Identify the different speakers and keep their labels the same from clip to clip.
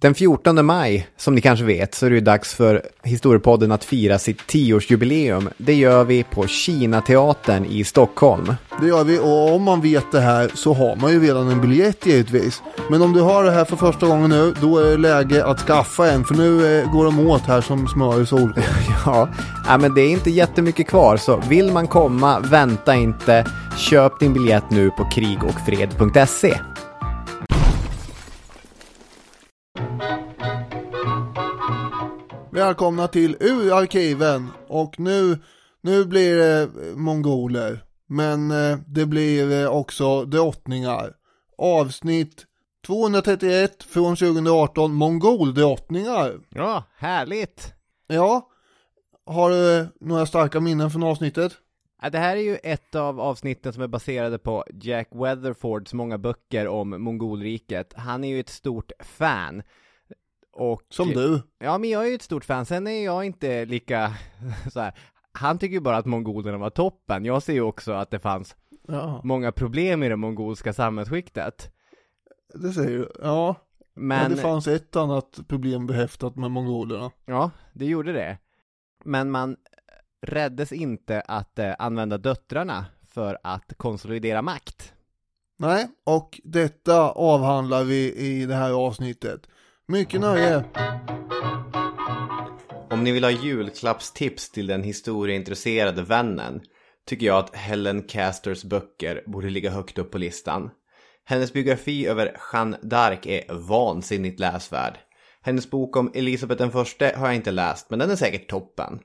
Speaker 1: Den 14 maj, som ni kanske vet, så är det dags för Historiepodden att fira sitt tioårsjubileum. Det gör vi på Kinateatern i Stockholm.
Speaker 2: Det gör vi och om man vet det här så har man ju redan en biljett givetvis. Men om du har det här för första gången nu, då är det läge att skaffa en för nu eh, går de åt här som smör i solsken.
Speaker 1: Ja, men det är inte jättemycket kvar, så vill man komma, vänta inte. Köp din biljett nu på krigocfred.se.
Speaker 2: Välkomna till Ur arkiven och nu, nu blir det mongoler. Men eh, det blir eh, också drottningar. Avsnitt 231 från 2018, mongoldrottningar.
Speaker 1: Ja, härligt!
Speaker 2: Ja, har du eh, några starka minnen från avsnittet?
Speaker 1: Det här är ju ett av avsnitten som är baserade på Jack Weatherfords många böcker om mongolriket. Han är ju ett stort fan. Och,
Speaker 2: Som du.
Speaker 1: Ja, men jag är ju ett stort fan. Sen är jag inte lika så här. Han tycker ju bara att mongolerna var toppen. Jag ser ju också att det fanns
Speaker 2: Ja,
Speaker 1: många problem i det mongolska samhällsskiktet.
Speaker 2: det säger du. Ja,
Speaker 1: Men,
Speaker 2: men det fanns ett annat problem behäftat med mongolerna.
Speaker 1: ja, det gjorde det. Men man räddes inte att eh, använda döttrarna för att konsolidera makt.
Speaker 2: Nej, och detta avhandlar vi i det här avsnittet. Mycket nöje.
Speaker 1: Om ni vill ha julklappstips till den historieintresserade vännen tycker jag att Helen Casters böcker borde ligga högt upp på listan. Hennes biografi över Jeanne d'Arc är vansinnigt läsvärd. Hennes bok om Elisabeth den förste har jag inte läst, men den är säkert toppen.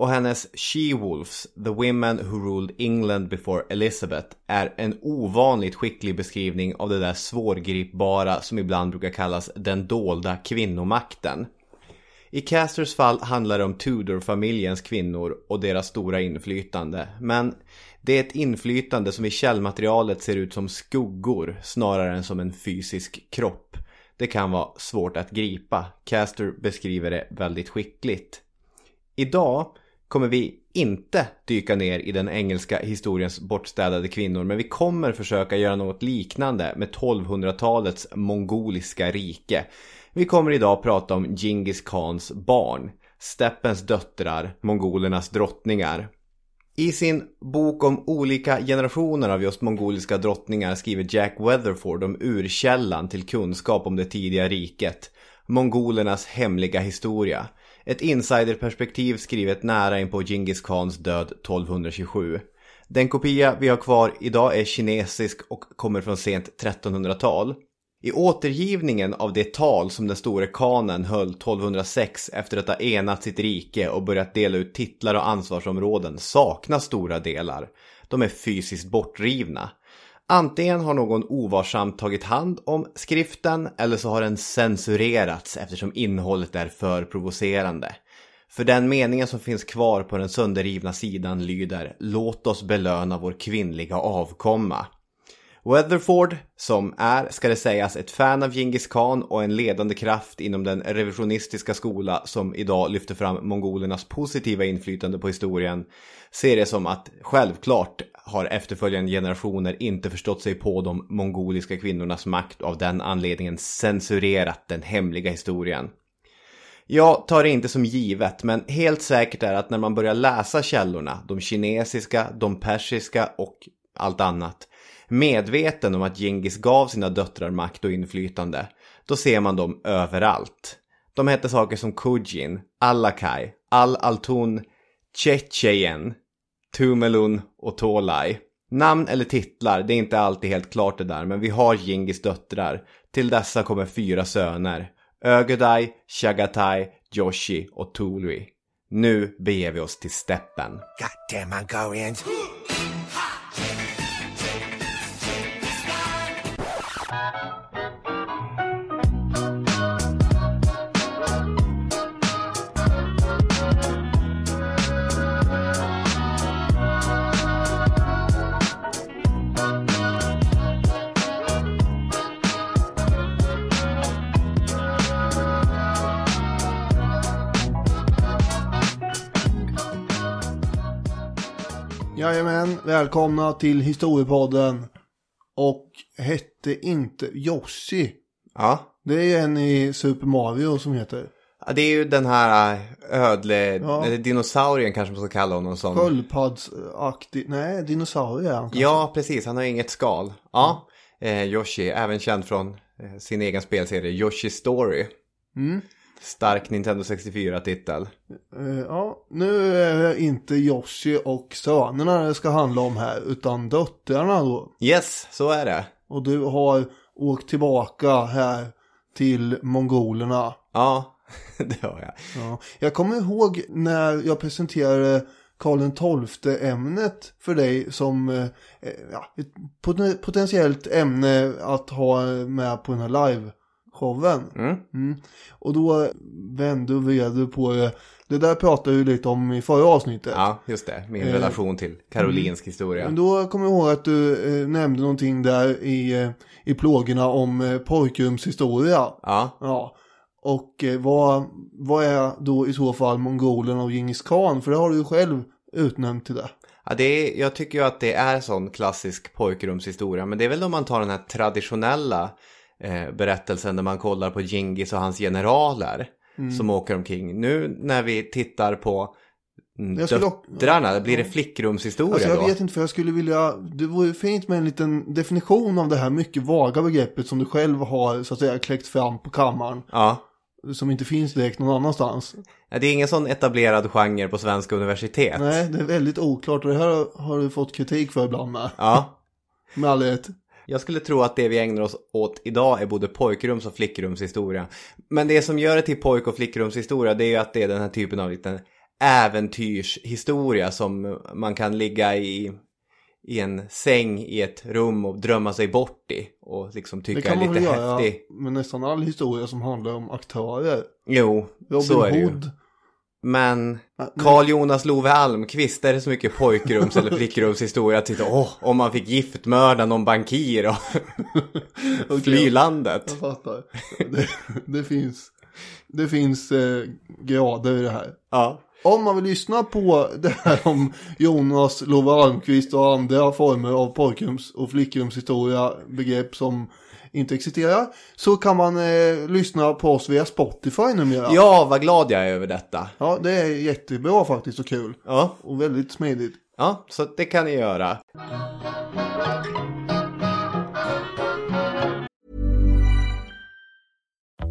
Speaker 1: Och hennes She-Wolves, The Women Who Ruled England Before Elizabeth, är en ovanligt skicklig beskrivning av det där svårgripbara som ibland brukar kallas den dolda kvinnomakten. I Casters fall handlar det om Tudor-familjens kvinnor och deras stora inflytande. Men det är ett inflytande som i källmaterialet ser ut som skuggor snarare än som en fysisk kropp. Det kan vara svårt att gripa. Caster beskriver det väldigt skickligt. Idag kommer vi inte dyka ner i den engelska historiens bortstädade kvinnor men vi kommer försöka göra något liknande med 1200-talets mongoliska rike. Vi kommer idag prata om Genghis Khans barn, steppens döttrar, mongolernas drottningar. I sin bok om olika generationer av just mongoliska drottningar skriver Jack Weatherford om urkällan till kunskap om det tidiga riket, mongolernas hemliga historia. Ett insiderperspektiv skrivet nära in på Genghis Khans död 1227. Den kopia vi har kvar idag är kinesisk och kommer från sent 1300-tal. I återgivningen av det tal som den store kanen höll 1206 efter att ha enat sitt rike och börjat dela ut titlar och ansvarsområden saknas stora delar. De är fysiskt bortrivna. Antingen har någon ovarsamt tagit hand om skriften eller så har den censurerats eftersom innehållet är för provocerande. För den meningen som finns kvar på den sönderrivna sidan lyder Låt oss belöna vår kvinnliga avkomma. Weatherford, som är, ska det sägas, ett fan av Genghis Khan och en ledande kraft inom den revisionistiska skola som idag lyfter fram mongolernas positiva inflytande på historien, ser det som att självklart har efterföljande generationer inte förstått sig på de mongoliska kvinnornas makt och av den anledningen censurerat den hemliga historien. Jag tar det inte som givet, men helt säkert är att när man börjar läsa källorna, de kinesiska, de persiska och allt annat, medveten om att Genghis gav sina döttrar makt och inflytande, då ser man dem överallt. De hette saker som Kujin, Alakai, Al-Altun, Tjetjejen, Tumelun och Tolai. Namn eller titlar, det är inte alltid helt klart det där, men vi har Gingis döttrar. Till dessa kommer fyra söner. Ögedai, Chagatai, Joshi och Tului. Nu beger vi oss till steppen.
Speaker 3: Goddamn Mongolians.
Speaker 2: Välkomna till Historiepodden. Och hette inte Jossi.
Speaker 1: Ja,
Speaker 2: Det är en i Super Mario som heter.
Speaker 1: Ja, det är ju den här äh, ödle,
Speaker 2: Ja.
Speaker 1: eller dinosaurien kanske man ska kalla honom som.
Speaker 2: Sköldpaddsaktig, nej dinosaurier är han kanske.
Speaker 1: Ja, precis. Han har inget skal. Ja, eh, Yoshi, även känd från eh, sin egen spelserie Yoshi Story.
Speaker 2: Mm.
Speaker 1: Stark Nintendo 64-titel.
Speaker 2: Eh, ja, nu är det inte Yoshi och sönerna det ska handla om här, utan döttrarna då.
Speaker 1: Yes, så är det.
Speaker 2: Och du har åkt tillbaka här till mongolerna.
Speaker 1: Ja, det har jag.
Speaker 2: Ja. Jag kommer ihåg när jag presenterade Karl XII ämnet för dig som eh, eh, ja, ett poten- potentiellt ämne att ha med på den här live-showen.
Speaker 1: Mm.
Speaker 2: Mm. Och då vände och vred du på det. Det där pratade vi lite om i förra avsnittet.
Speaker 1: Ja, just det. Min
Speaker 2: Eh,
Speaker 1: relation till Karolinsk historia.
Speaker 2: Men då kommer jag ihåg att du eh, nämnde någonting där i, eh, i plågorna om eh, pojkrumshistoria.
Speaker 1: Ja,
Speaker 2: Ja. Och eh, vad, vad är då i så fall mongolen och Djingis khan? För det har du ju själv utnämnt till det.
Speaker 1: ja det är, jag tycker ju att det är sån klassisk pojkrumshistoria. Men det är väl om man tar den här traditionella eh, berättelsen där man kollar på Gingis och hans generaler.
Speaker 2: Mm.
Speaker 1: Som åker omkring. Nu när vi tittar på
Speaker 2: Jag
Speaker 1: döttrarna, blir det flickrumshistoria
Speaker 2: Alltså jag
Speaker 1: då?
Speaker 2: vet inte för jag skulle vilja, det vore ju fint med en liten definition av det här mycket vaga begreppet som du själv har så att säga kläckt fram på kammaren.
Speaker 1: Ja.
Speaker 2: Som inte finns direkt någon annanstans.
Speaker 1: Det är ingen sån etablerad genre på svenska universitet.
Speaker 2: Nej, det är väldigt oklart och det här har du fått kritik för ibland med.
Speaker 1: Ja.
Speaker 2: Med all rätt.
Speaker 1: Jag skulle tro att det vi ägnar oss åt idag är både pojkrums och flickrumshistoria. Men det som gör det till pojk och flickrumshistoria det är ju att det är den här typen av liten äventyrshistoria som man kan ligga i, i en säng i ett rum och drömma sig bort i. Och liksom
Speaker 2: Det
Speaker 1: tycka
Speaker 2: kan
Speaker 1: är
Speaker 2: man väl
Speaker 1: lite
Speaker 2: göra
Speaker 1: häftig.
Speaker 2: med nästan all historia som handlar om aktörer.
Speaker 1: Jo,
Speaker 2: Robin
Speaker 1: så är det ju. Men Carl Jonas Love Almqvist, är det så mycket pojkrums eller flickrumshistoria att titta, åh, om man fick giftmörda någon bankir och
Speaker 2: Okej,
Speaker 1: fly landet.
Speaker 2: Jag fattar. Det, det finns, det finns eh, grader i det här.
Speaker 1: Ja.
Speaker 2: Om man vill lyssna på det här om Jonas Love Almqvist och andra former av pojkrums och flickrumshistoria, begrepp som inte existerar, så kan man eh, lyssna på oss via Spotify numera.
Speaker 1: ja, vad glad jag är över detta.
Speaker 2: ja, det är jättebra faktiskt och kul.
Speaker 1: Ja,
Speaker 2: Och väldigt smidigt.
Speaker 1: ja så det kan ni göra.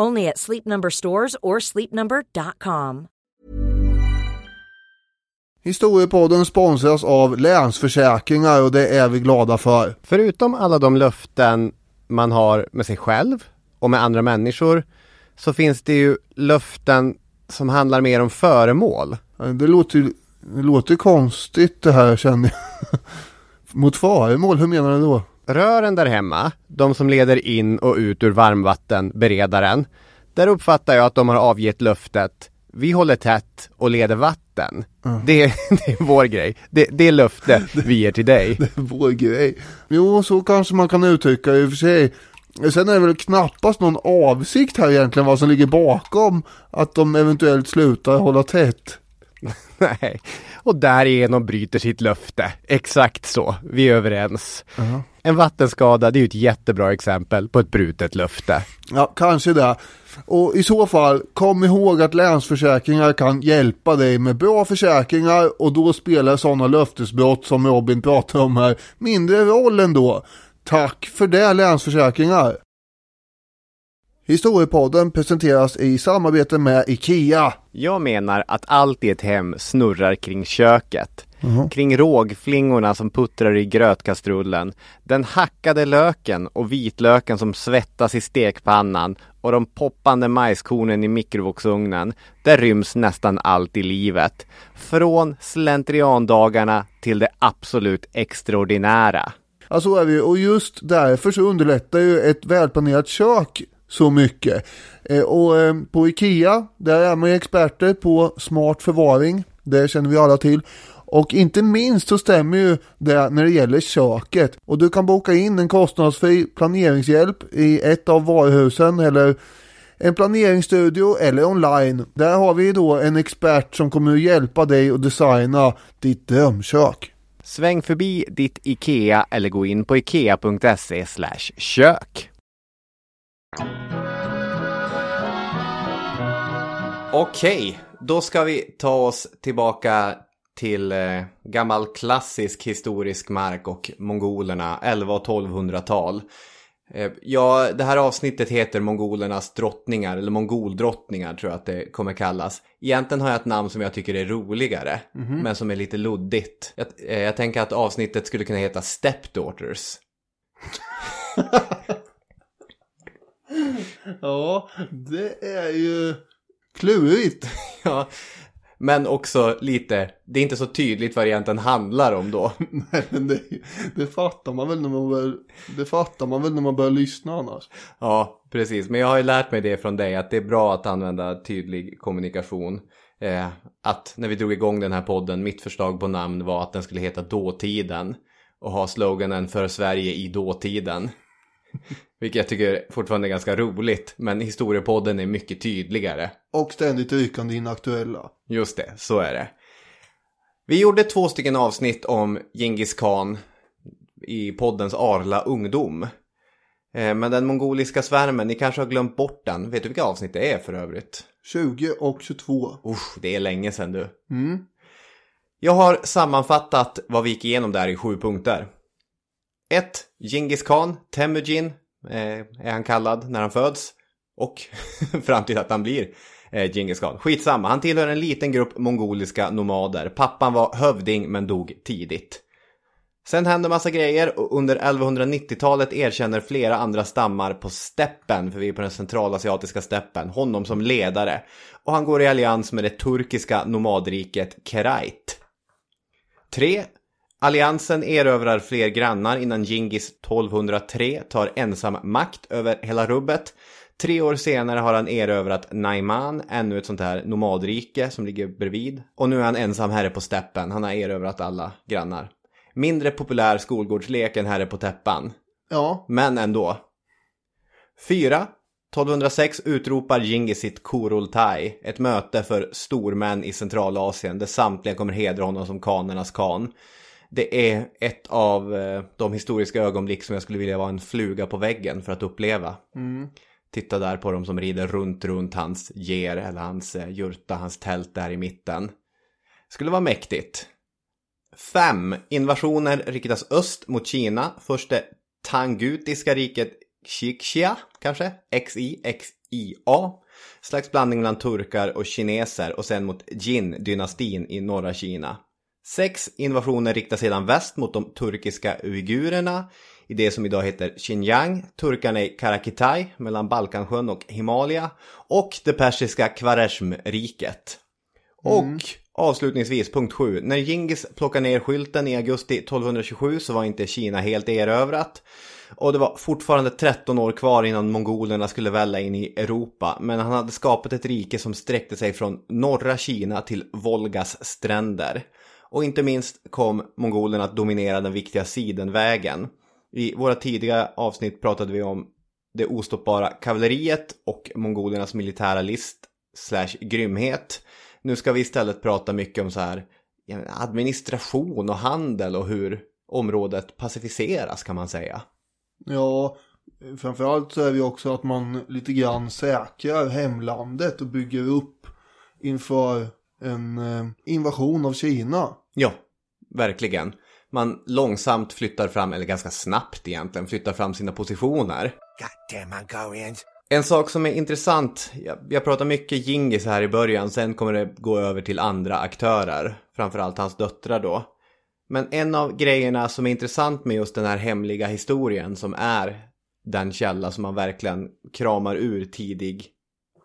Speaker 4: Only at Sleep Number stores or sleepnumber.com.
Speaker 2: Historiepodden sponsras av Länsförsäkringar och det är vi glada för.
Speaker 1: Förutom alla de löften man har med sig själv och med andra människor så finns det ju löften som handlar mer om föremål.
Speaker 2: Det låter det låter konstigt det här känner jag. Mot föremål, hur menar du då?
Speaker 1: Rören där hemma, de som leder in och ut ur varmvattenberedaren, där uppfattar jag att de har avgett löftet vi håller tätt och leder vatten. Det, är, det är vår grej. Det, det är löfte vi ger till dig.
Speaker 2: Vår grej. Jo, så kanske man kan uttrycka det i och för sig. Sen är det väl knappast någon avsikt här egentligen vad som ligger bakom att de eventuellt slutar hålla tätt.
Speaker 1: Nej, och därigenom bryter sitt löfte. Exakt så, vi är överens. En vattenskada, det är ju ett jättebra exempel på ett brutet löfte.
Speaker 2: Ja, kanske det. Och i så fall, kom ihåg att Länsförsäkringar kan hjälpa dig med bra försäkringar och då spelar sådana löftesbrott som Robin pratar om här mindre roll ändå. Tack för det Länsförsäkringar! Historiepodden presenteras i samarbete med IKEA.
Speaker 1: Jag menar att allt i ett hem snurrar kring köket. Kring rågflingorna som puttrar i grötkastrullen. Den hackade löken och vitlöken som svettas i stekpannan och de poppande majskornen i mikrovågsugnen. Där ryms nästan allt i livet. Från slentriandagarna till det absolut extraordinära.
Speaker 2: Ja, så är det ju. Och just därför så underlättar ju ett välplanerat kök så mycket. Eh, och eh, på Ikea, där är man ju experter på smart förvaring. Det känner vi alla till. Och inte minst så stämmer ju det när det gäller köket. Och du kan boka in en kostnadsfri planeringshjälp i ett av varuhusen eller en planeringsstudio eller online. Där har vi då en expert som kommer att hjälpa dig att designa ditt drömkök.
Speaker 1: Sväng förbi ditt IKEA eller gå in på ikea.se kök. Okej, då ska vi ta oss tillbaka till eh, gammal klassisk historisk mark och mongolerna 11 och 1200-tal. Eh, ja, det här avsnittet heter Mongolernas drottningar, eller mongoldrottningar tror jag att det kommer kallas. Egentligen har jag ett namn som jag tycker är roligare, men som är lite luddigt. Jag, eh, jag tänker att avsnittet skulle kunna heta Stepdaughters.
Speaker 2: Ja, det är ju klurigt.
Speaker 1: Ja, men också lite, det är inte så tydligt vad det egentligen handlar om då.
Speaker 2: Nej, men det, det fattar man väl när man börjar, det fattar man väl när man börjar lyssna annars.
Speaker 1: Ja, precis. Men jag har ju lärt mig det från dig att det är bra att använda tydlig kommunikation. Eh, att när vi drog igång den här podden, mitt förslag på namn var att den skulle heta Dåtiden och ha sloganen för Sverige i dåtiden. Vilket jag tycker fortfarande är ganska roligt, men historiepodden är mycket tydligare.
Speaker 2: Och ständigt rykande inaktuella.
Speaker 1: Just det, så är det. Vi gjorde två stycken avsnitt om Genghis khan i poddens Arla ungdom. Eh, Men den mongoliska svärmen, ni kanske har glömt bort den. Vet du vilka avsnitt det är för övrigt?
Speaker 2: 20 och 22.
Speaker 1: Usch, det är länge sedan du.
Speaker 2: Mm.
Speaker 1: Jag har sammanfattat vad vi gick igenom där i sju punkter. 1. Genghis khan, Temujin, eh, är han kallad när han föds. Och fram till att han blir eh, Genghis khan. Skitsamma, han tillhör en liten grupp mongoliska nomader. Pappan var hövding men dog tidigt. Sen händer massa grejer och under 1190-talet erkänner flera andra stammar på steppen, för vi är på den centralasiatiska steppen, honom som ledare. Och han går i allians med det turkiska nomadriket Kerait. 3. Alliansen erövrar fler grannar innan Gingis 1203 tar ensam makt över hela rubbet. Tre år senare har han erövrat Naiman, ännu ett sånt här nomadrike som ligger bredvid. Och nu är han ensam herre på steppen, han har erövrat alla grannar. Mindre populär skolgårdslek än herre på täppan.
Speaker 2: Ja,
Speaker 1: Men ändå. 4. 1206 utropar Gingis sitt Kurultai, ett möte för stormän i Centralasien där samtliga kommer hedra honom som kanernas kan. Det är ett av eh, de historiska ögonblick som jag skulle vilja vara en fluga på väggen för att uppleva. Titta där på dem som rider runt, runt hans ger eller hans eh, jurta, hans tält där i mitten. Skulle vara mäktigt. 5. Invasioner riktas öst mot Kina. Först det Tangutiska riket Xixia, kanske? X-I-X-I-A. Slags blandning mellan turkar och kineser och sen mot Jin-dynastin i norra Kina. 6. Invasioner riktas sedan väst mot de turkiska uigurerna i det som idag heter Xinjiang, turkarna i Karakitai mellan Balkansjön och Himalaya och det persiska Kvarezm-riket. Och avslutningsvis punkt 7. När Gingis plockade ner skylten i augusti 1227 så var inte Kina helt erövrat. Och det var fortfarande 13 år kvar innan mongolerna skulle välla in i Europa. Men han hade skapat ett rike som sträckte sig från norra Kina till Volgas stränder. Och inte minst kom mongolerna att dominera den viktiga sidenvägen. I våra tidiga avsnitt pratade vi om det ostoppbara kavalleriet och mongolernas militära list slash grymhet. Nu ska vi istället prata mycket om så här administration och handel och hur området pacificeras kan man säga.
Speaker 2: ja, framförallt så är det ju också att man lite grann säkrar hemlandet och bygger upp inför en eh, invasion av Kina.
Speaker 1: Ja, verkligen. Man långsamt flyttar fram, eller ganska snabbt egentligen, flyttar fram sina positioner.
Speaker 3: Goddamn Mongolians.
Speaker 1: En sak som är intressant, jag, jag pratar mycket Gingis här i början, sen kommer det gå över till andra aktörer, framförallt hans döttrar då. Men en av grejerna som är intressant med just den här hemliga historien som är den källa som man verkligen kramar ur tidig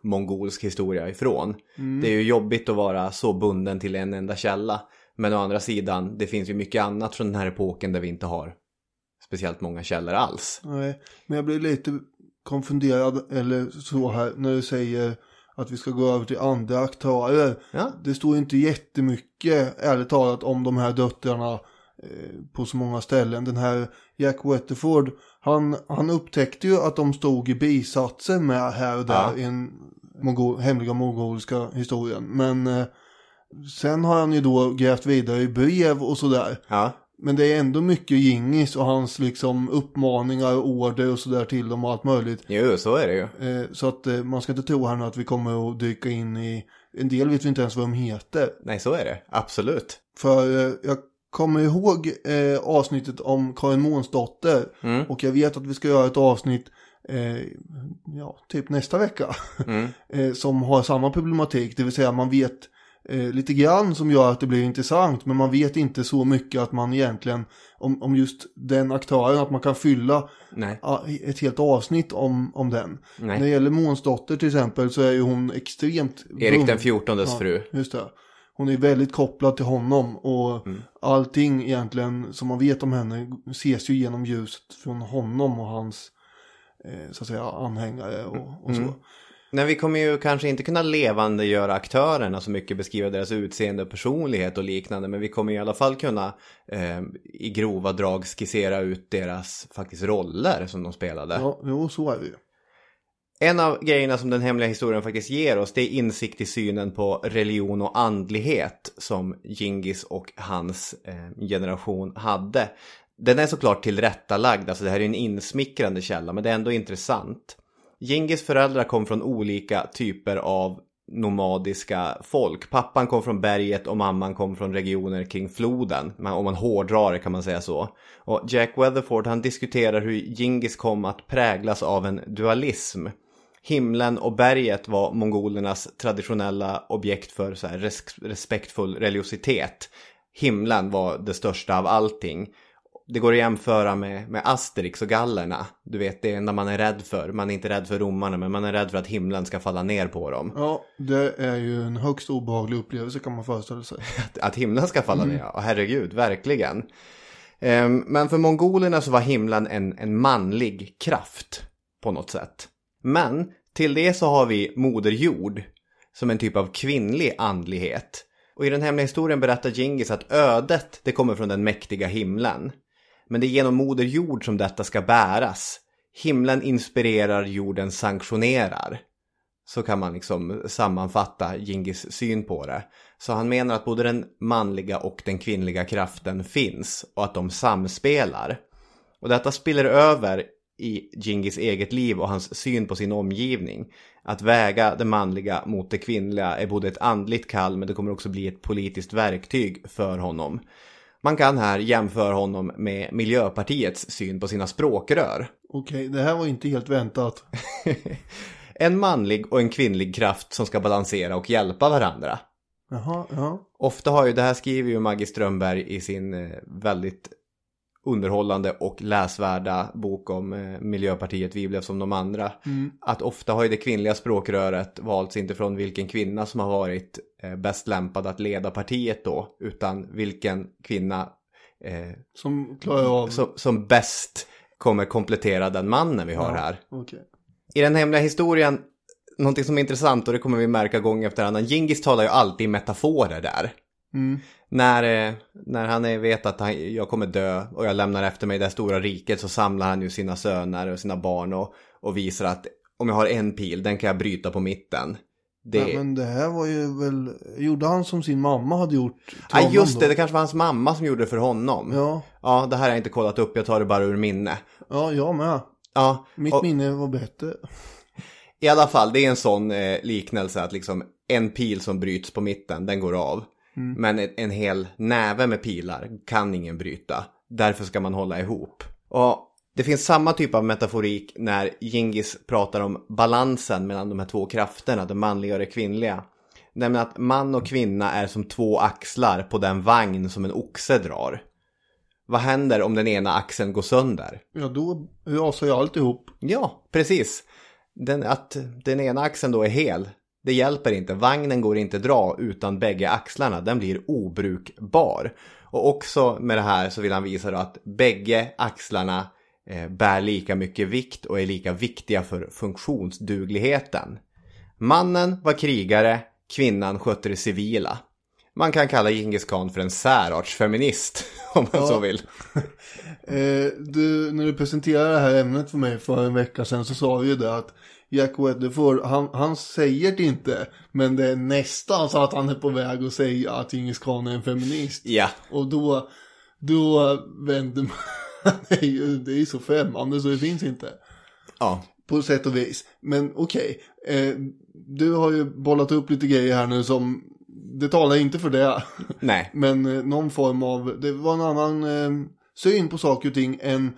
Speaker 1: mongolsk historia ifrån. Det är ju jobbigt att vara så bunden till en enda källa. Men å andra sidan, det finns ju mycket annat från den här epoken där vi inte har speciellt många källor alls.
Speaker 2: Nej, men jag blir lite konfunderad eller så här när du säger att vi ska gå över till andra aktörer.
Speaker 1: Ja.
Speaker 2: Det står inte jättemycket, ärligt talat, om de här döttrarna eh, på så många ställen. Den här Jack Weatherford, han, han upptäckte ju att de stod i bisatser med här och där
Speaker 1: Ja.
Speaker 2: i den mongol, hemliga mongoliska historien. Men eh, sen har han ju då grävt vidare i brev och sådär.
Speaker 1: Ja,
Speaker 2: Men det är ändå mycket Gingis och hans liksom uppmaningar och order och sådär till dem och allt möjligt.
Speaker 1: jo så är det ju.
Speaker 2: Eh, så att eh, man ska inte tro här nu att vi kommer att dyka in i, en del vet vi inte ens vad de heter.
Speaker 1: Nej, så är det. Absolut.
Speaker 2: För eh, jag kommer ihåg avsnittet om Karin Månsdotter
Speaker 1: Mm.
Speaker 2: och jag vet att vi ska göra ett avsnitt eh, ja, typ nästa vecka
Speaker 1: Mm.
Speaker 2: eh, som har samma problematik, det vill säga man vet eh, lite grann som gör att det blir intressant men man vet inte så mycket att man egentligen om, om just den aktören att man kan fylla
Speaker 1: Nej.
Speaker 2: ja, ett helt avsnitt om, om den.
Speaker 1: Nej.
Speaker 2: När det gäller Månsdotter till exempel så är ju hon extremt
Speaker 1: Erik den fjortondes fru.
Speaker 2: Just det. Hon är väldigt kopplad till honom och
Speaker 1: Mm.
Speaker 2: allting egentligen som man vet om henne ses ju genom ljuset från honom och hans eh, så att säga anhängare och, och så.
Speaker 1: Mm. Nej, vi kommer ju kanske inte kunna levande göra aktörerna så mycket, beskriva deras utseende och personlighet och liknande. Men vi kommer i alla fall kunna eh, i grova drag skissera ut deras faktiskt roller som de spelade.
Speaker 2: Ja, jo, så är det ju.
Speaker 1: En av grejerna som den hemliga historien faktiskt ger oss det är insikt i synen på religion och andlighet som Gingis och hans eh, generation hade. Den är såklart tillrättalagd, alltså det här är en insmickrande källa men det är ändå intressant. Gingis föräldrar kom från olika typer av nomadiska folk. Pappan kom från berget och mamman kom från regioner kring floden. Om man hårdrar det kan man säga så. Och Jack Weatherford han diskuterar hur Gingis kom att präglas av en dualism. Himlen och berget var mongolernas traditionella objekt för så här res- respektfull religiositet. Himlen var det största av allting. Det går att jämföra med, med Asterix och gallerna. Du vet, det enda man är rädd för. Man är inte rädd för romarna, men man är rädd för att himlen ska falla ner på dem.
Speaker 2: Ja, det är ju en högst obehaglig upplevelse kan man föreställa sig.
Speaker 1: Att himlen ska falla ner, ja herregud, verkligen. Ehm, Men för mongolerna så var himlen en, en manlig kraft på något sätt. Men till det så har vi Moder Jord som en typ av kvinnlig andlighet. Och i den hemliga historien berättar Gingis att ödet det kommer från den mäktiga himlen. Men det är genom Moder Jord som detta ska bäras. Himlen inspirerar, jorden sanktionerar. Så kan man liksom sammanfatta Gingis syn på det. Så han menar att både den manliga och den kvinnliga kraften finns och att de samspelar. Och detta spiller över i Gingis eget liv och hans syn på sin omgivning. Att väga det manliga mot det kvinnliga är både ett andligt kall men det kommer också bli ett politiskt verktyg för honom. Man kan här jämföra honom med Miljöpartiets syn på sina språkrör.
Speaker 2: Okej, det här var inte helt väntat.
Speaker 1: En manlig och en kvinnlig kraft som ska balansera och hjälpa varandra.
Speaker 2: Jaha, ja.
Speaker 1: Ofta har ju, det här skriver ju Maggie Strömberg i sin eh, väldigt underhållande och läsvärda bok om eh, Miljöpartiet Vi blev som de andra. Att ofta har ju det kvinnliga språkröret valts inte från vilken kvinna som har varit eh, bäst lämpad att leda partiet då, utan vilken kvinna eh,
Speaker 2: Som klarar av...
Speaker 1: som, som bäst kommer komplettera den mannen vi har här.
Speaker 2: Okej.
Speaker 1: I den hemliga historien, någonting som är intressant och det kommer vi märka gång efter annan, Gingis talar ju alltid i metaforer där.
Speaker 2: Mm.
Speaker 1: När, eh, när han vet att han, jag kommer dö och jag lämnar efter mig det stora riket så samlar han ju sina söner och sina barn och, och visar att om jag har en pil, den kan jag bryta på mitten. Det,
Speaker 2: Ja, men det här var ju väl... Gjorde han som sin mamma hade gjort
Speaker 1: ja, just
Speaker 2: då?
Speaker 1: det, det kanske var hans mamma som gjorde det för honom.
Speaker 2: Ja,
Speaker 1: ja, det här har jag inte kollat upp, jag tar det bara ur minne.
Speaker 2: ja, jag med.
Speaker 1: Ja,
Speaker 2: Mitt
Speaker 1: och-
Speaker 2: minne var bättre.
Speaker 1: I alla fall, det är en sån eh, liknelse att liksom en pil som bryts på mitten, den går av. Men en, en hel näve med pilar kan ingen bryta. Därför ska man hålla ihop. Och det finns samma typ av metaforik när Gingis pratar om balansen mellan de här två krafterna, det manliga och det kvinnliga. Nämligen att man och kvinna är som två axlar på den vagn som en oxe drar. vad händer om den ena axeln går sönder?
Speaker 2: Ja, då rasar ju alltihop.
Speaker 1: Ja, precis. Den, att den ena axeln då är hel, det hjälper inte. Vagnen går inte dra utan bägge axlarna. Den blir obrukbar. Och också med det här så vill han visa då att bägge axlarna eh, bär lika mycket vikt och är lika viktiga för funktionsdugligheten. Mannen var krigare, kvinnan skötte det civila. Man kan kalla Genghis khan för en särartsfeminist om man
Speaker 2: Ja.
Speaker 1: så vill.
Speaker 2: Eh, du, när du presenterade det här ämnet för mig för en vecka sedan så sa du ju det att Jack Weatherford, han, han säger det inte, men det är nästan så att han är på väg att säga att Djingis khan är en feminist.
Speaker 1: Ja,
Speaker 2: Och då, då vänder man, det är ju det är så främmande så det finns inte.
Speaker 1: ja,
Speaker 2: På sätt och vis. Men okej, eh, du har ju bollat upp lite grejer här nu som, det talar inte för det.
Speaker 1: nej,
Speaker 2: Men eh, någon form av, det var en annan eh, syn på saker och ting än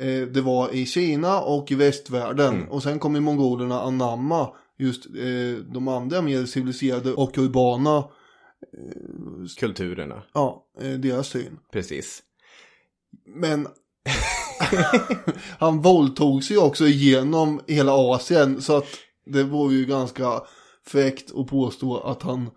Speaker 2: eh, det var i Kina och i västvärlden. Och sen kom ju mongolerna anamma just eh, de andra mer civiliserade och urbana,
Speaker 1: kulturerna,
Speaker 2: ja, eh, deras syn.
Speaker 1: precis.
Speaker 2: Men han våldtog sig också igenom hela Asien så att det vore ju ganska fräckt att påstå att han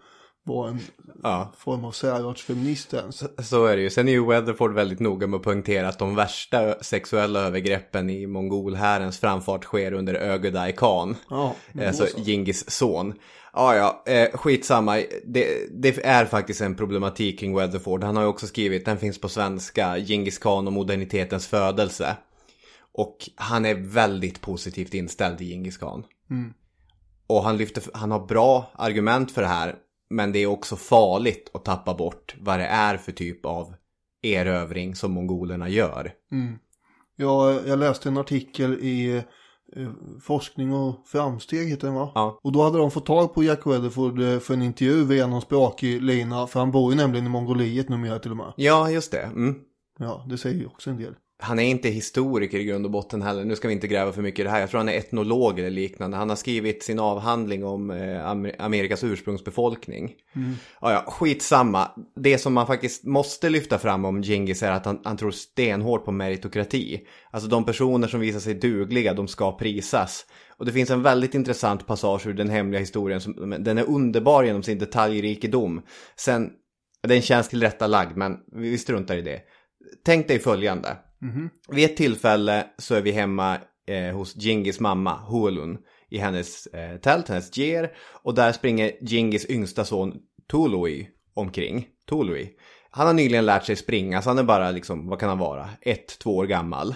Speaker 2: var en
Speaker 1: Ja,
Speaker 2: form av särartsfeminist ens.
Speaker 1: så är det ju. Sen är ju Weatherford väldigt noga med att poängtera att de värsta sexuella övergreppen i mongolhärens framfart sker under Ögedei Khan.
Speaker 2: Ja,
Speaker 1: Alltså
Speaker 2: så.
Speaker 1: Gingis son. Ja, ja, eh, skitsamma. Det, det är faktiskt en problematik kring Weatherford. Han har ju också skrivit, den finns på svenska, Gingis Khan och modernitetens födelse. Och han är väldigt positivt inställd till Gingis Khan.
Speaker 2: Mm.
Speaker 1: Och han, lyfter, han har bra argument för det här. Men det är också farligt att tappa bort vad det är för typ av erövring som mongolerna gör.
Speaker 2: Mm. Jag, jag läste en artikel i eh, Forskning och framsteg heter den va?
Speaker 1: Ja.
Speaker 2: Och då hade de fått tag på Jack Weatherford eh, för en intervju via någon språkig lina. För han bor ju nämligen i Mongoliet numera till och med.
Speaker 1: Ja, just det. Mm.
Speaker 2: Ja, det säger ju också en del.
Speaker 1: Han är inte historiker i grund och botten heller. Nu ska vi inte gräva för mycket i det här. Jag tror han är etnolog eller liknande. Han har skrivit sin avhandling om eh, Amer- Amerikas ursprungsbefolkning. Ja, ja, skitsamma. Det som man faktiskt måste lyfta fram om Genghis är att han, han tror stenhårt på meritokrati. Alltså de personer som visar sig dugliga, de ska prisas. Och det finns en väldigt intressant passage ur den hemliga historien. Som, den är underbar genom sin detaljrikedom. Sen, den känns till rätta lagd, men vi struntar i det. Tänk dig följande. Vid ett tillfälle så är vi hemma eh, hos Gingis mamma, Huolun, i hennes eh, tält, hennes ger. Och där springer Gingis yngsta son Tului omkring. Tului. Han har nyligen lärt sig springa, så han är bara liksom, vad kan han vara, ett, två år gammal.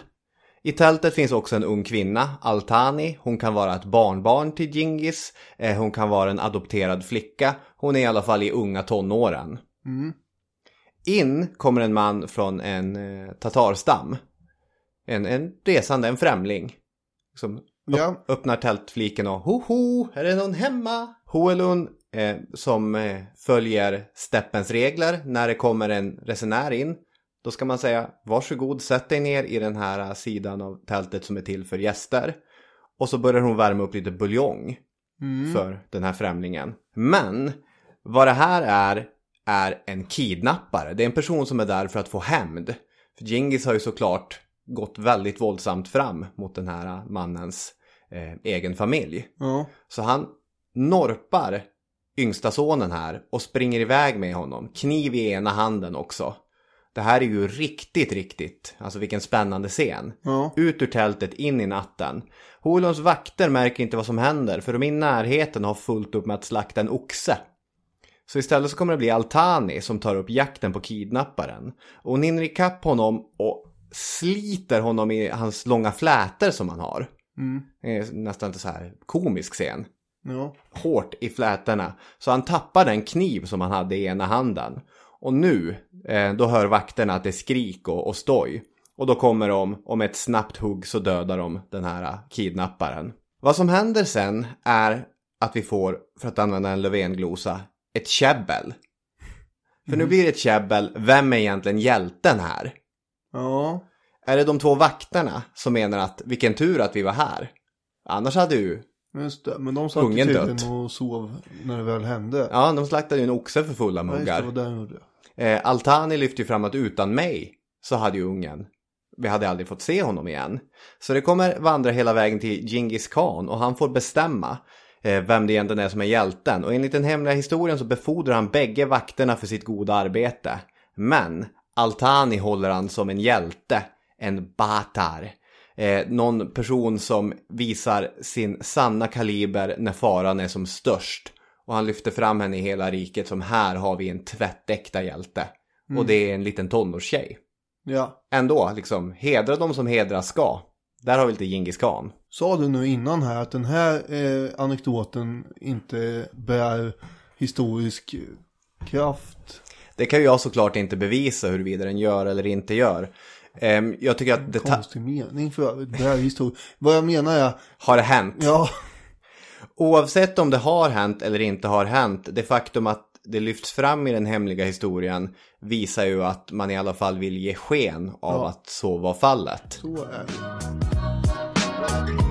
Speaker 1: I tältet finns också en ung kvinna, Altani. Hon kan vara ett barnbarn till Gingis. Eh, hon kan vara en adopterad flicka. Hon är i alla fall i unga tonåren. In kommer en man från en eh, tatarstam. En, en resande, en främling. Som
Speaker 2: Ja.
Speaker 1: öppnar tältfliken och ho ho, är det någon hemma? Hoelun eh, som eh, följer steppens regler. När det kommer en resenär in. Då ska man säga varsågod, sätt dig ner i den här eh, sidan av tältet som är till för gäster. Och så börjar hon värma upp lite buljong för den här främlingen. Men vad det här är, är en kidnappare. Det är en person som är där för att få hämnd. För Genghis har ju såklart gått väldigt våldsamt fram mot den här mannens eh, egen familj.
Speaker 2: Ja.
Speaker 1: Så han norpar yngsta sonen här och springer iväg med honom. Kniv i ena handen också. Det här är ju riktigt, riktigt, alltså vilken spännande scen.
Speaker 2: Ja.
Speaker 1: Ut ur tältet, in i natten. Holons vakter märker inte vad som händer för de är i närheten och har fullt upp med att slakta en oxe. Så istället så kommer det bli Altani som tar upp jakten på kidnapparen. Och hon hinner ikapp honom och sliter honom i hans långa flätor som han har. Det är nästan lite så här komisk scen
Speaker 2: Ja.
Speaker 1: hårt i flätorna. Så han tappar den kniv som han hade i ena handen. Och nu, eh, då hör vakterna att det är skrik och, och stoj. Och då kommer de, och med ett snabbt hugg så dödar de den här eh, kidnapparen. Vad som händer sen är att vi får, för att använda en Löfven-glosa, ett käbbel. För nu blir det ett käbbel, vem är egentligen hjälten här?
Speaker 2: Ja.
Speaker 1: Är det de två vakterna som menar att vilken tur att vi var här? Annars hade ju
Speaker 2: Just det. Men de satt
Speaker 1: Ungen
Speaker 2: tydligen
Speaker 1: dött.
Speaker 2: och sov när det väl hände.
Speaker 1: Ja, de slaktade ju en oxe för fulla
Speaker 2: Ja,
Speaker 1: muggar.
Speaker 2: gjorde.
Speaker 1: Eh, Altani lyfter ju fram att utan mig så hade ju ungen, vi hade aldrig fått se honom igen. Så det kommer vandra hela vägen till Genghis khan och han får bestämma vem det egentligen är som är hjälten. Och enligt den hemliga historien så befordrar han bägge vakterna för sitt goda arbete. Men Altani håller han som en hjälte, en batar. Eh, någon person som visar sin sanna kaliber när faran är som störst. Och han lyfter fram henne i hela riket som här har vi en tvättäkta hjälte. Och det är en liten tonårstjej.
Speaker 2: Ja.
Speaker 1: Ändå, liksom, hedra dem som hedras ska. Där har vi lite Djingis khan.
Speaker 2: Sa du nu innan här att den här eh, anekdoten inte bär historisk kraft?
Speaker 1: Det kan ju jag såklart inte bevisa huruvida den gör eller inte gör. Ehm, jag tycker att det
Speaker 2: Konstig mening för övrigt. Bär historisk. Vad jag menar är,
Speaker 1: har det hänt.
Speaker 2: ja,
Speaker 1: Oavsett om det har hänt eller inte har hänt, det faktum att det lyfts fram i den hemliga historien visar ju att man i alla fall vill ge sken av
Speaker 2: Ja.
Speaker 1: att så var fallet.
Speaker 2: så är det.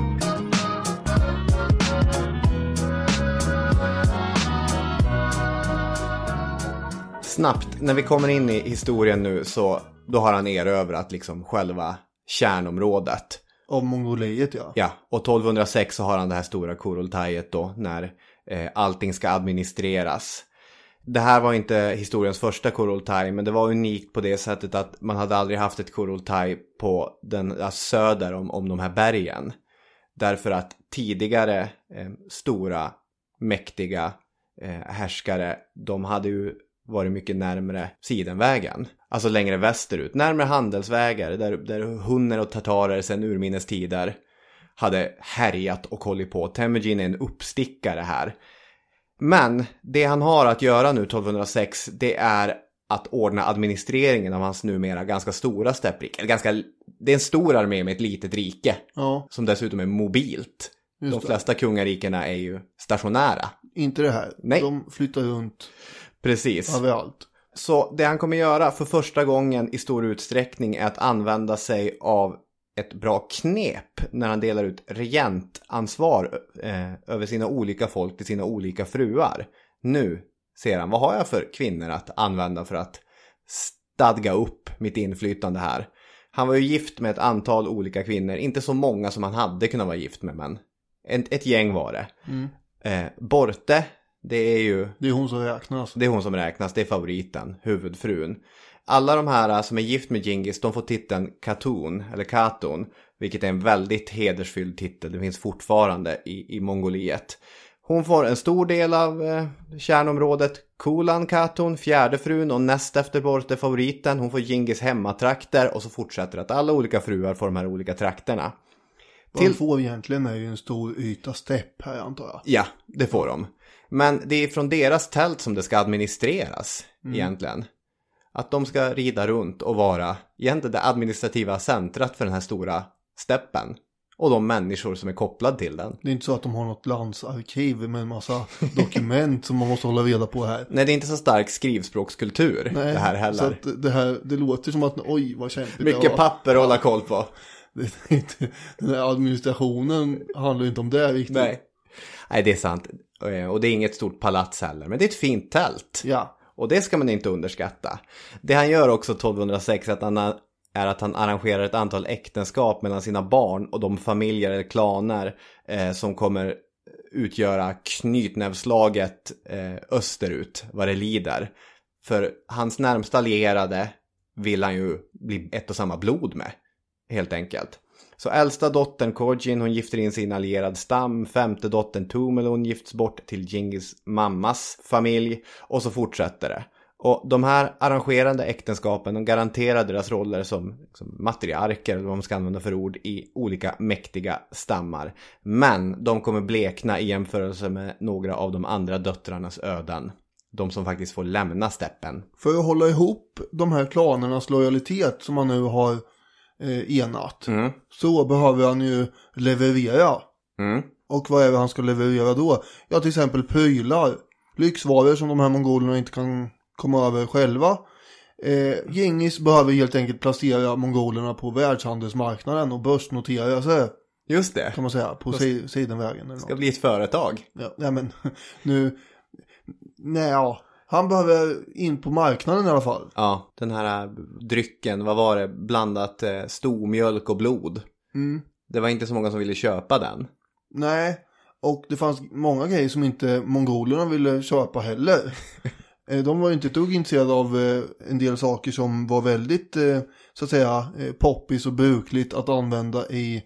Speaker 1: Snabbt, när vi kommer in i historien nu så då har han erövrat liksom själva kärnområdet.
Speaker 2: Av Mongoliet ja.
Speaker 1: Ja, och 1206 så har han det här stora Kurultajet då när eh, allting ska administreras. Det här var inte historiens första Kurultaj men det var unikt på det sättet att man hade aldrig haft ett Kurultaj på den ja, söder om, om de här bergen. Därför att tidigare eh, stora, mäktiga eh, härskare, de hade ju varit mycket närmre Sidenvägen. Alltså längre västerut, närmre handelsvägar där, där hunner och tatarer sedan urminnes tider hade härjat och hållit på. Temujin är en uppstickare här. Men det han har att göra nu 1206 det är att ordna administreringen av hans numera ganska stora stepprike. Ganska, det är en stor armé med ett litet rike
Speaker 2: Ja,
Speaker 1: som dessutom är mobilt.
Speaker 2: Just
Speaker 1: De
Speaker 2: det.
Speaker 1: flesta kungarikena är ju stationära.
Speaker 2: inte det här.
Speaker 1: Nej.
Speaker 2: De flyttar runt
Speaker 1: Precis.
Speaker 2: överallt.
Speaker 1: Så det han kommer göra för första gången i stor utsträckning är att använda sig av ett bra knep när han delar ut regentansvar eh, över sina olika folk till sina olika fruar. Nu ser han, vad har jag för kvinnor att använda för att stadga upp mitt inflytande här? Han var ju gift med ett antal olika kvinnor, inte så många som han hade kunnat vara gift med, men ett, ett gäng var det. Eh, Borte, det är ju
Speaker 2: Det är hon som räknas.
Speaker 1: det är hon som räknas, det är favoriten, huvudfrun. Alla de här som är gift med Genghis, de får titeln Katun, eller Katun, vilket är en väldigt hedersfylld titel, det finns fortfarande i, i Mongoliet. Hon får en stor del av eh, kärnområdet, Kulan Katun, fjärde frun och näst efter Borte favoriten. Hon får Genghis hemmatrakter och så fortsätter att alla olika fruar får de här olika trakterna.
Speaker 2: Vad de
Speaker 1: Till-
Speaker 2: får egentligen är ju en stor yta stepp här antar jag.
Speaker 1: Ja, det får de. Men det är från deras tält som det ska administreras egentligen. Att de ska rida runt och vara egentligen det administrativa centrat för den här stora steppen. Och de människor som är kopplade till den.
Speaker 2: Det är inte så att de har något landsarkiv med en massa dokument som man måste hålla reda på här.
Speaker 1: Nej, det är inte så stark skrivspråkskultur det här
Speaker 2: Så
Speaker 1: heller.
Speaker 2: att det här, det låter som att oj vad kämpigt det
Speaker 1: Mycket
Speaker 2: var.
Speaker 1: papper att hålla koll på.
Speaker 2: Det den här administrationen handlar ju inte om det riktigt.
Speaker 1: Nej. Nej, det är sant. Eh, Och det är inget stort palats heller. Men det är ett fint tält.
Speaker 2: Ja,
Speaker 1: Och det ska man inte underskatta. Det han gör också 1206 är att han, är att han arrangerar ett antal äktenskap mellan sina barn och de familjer eller klaner eh, som kommer utgöra knytnävslaget eh, österut vad det lider. För hans närmsta allierade vill han ju bli ett och samma blod med, helt enkelt. Så äldsta dottern Kojin hon gifter in sin allierad stam, femte dottern Tumelun gifts bort till Genghis mammas familj och så fortsätter det. Och de här arrangerande äktenskapen de garanterar deras roller som, som matriarker eller vad man ska använda för ord i olika mäktiga stammar. Men de kommer blekna i jämförelse med några av de andra döttrarnas öden. De som faktiskt får lämna steppen.
Speaker 2: för att hålla ihop de här klanernas lojalitet som man nu har eh, enat.
Speaker 1: Mm.
Speaker 2: Så behöver han ju leverera.
Speaker 1: Mm.
Speaker 2: Och vad är det han ska leverera då? Ja, till exempel prylar. Lyxvaror som de här mongolerna inte kan komma över själva. Eh, Gengis behöver helt enkelt placera mongolerna på världshandelsmarknaden och börsnotera sig.
Speaker 1: Just det.
Speaker 2: Kan man säga, på si- sidenvägen eller
Speaker 1: ska
Speaker 2: något.
Speaker 1: bli ett företag.
Speaker 2: Ja, nej men nu, nej ja. Han behöver in på marknaden i alla fall.
Speaker 1: Ja, den här drycken, vad var det? Blandat eh, stomjölk och blod.
Speaker 2: Mm.
Speaker 1: Det var inte så många som ville köpa den.
Speaker 2: Nej, och det fanns många grejer som inte mongolerna ville köpa heller. Eh, De var ju inte ett dugg intresserade av eh, en del saker som var väldigt, eh, så att säga, poppis och brukligt att använda i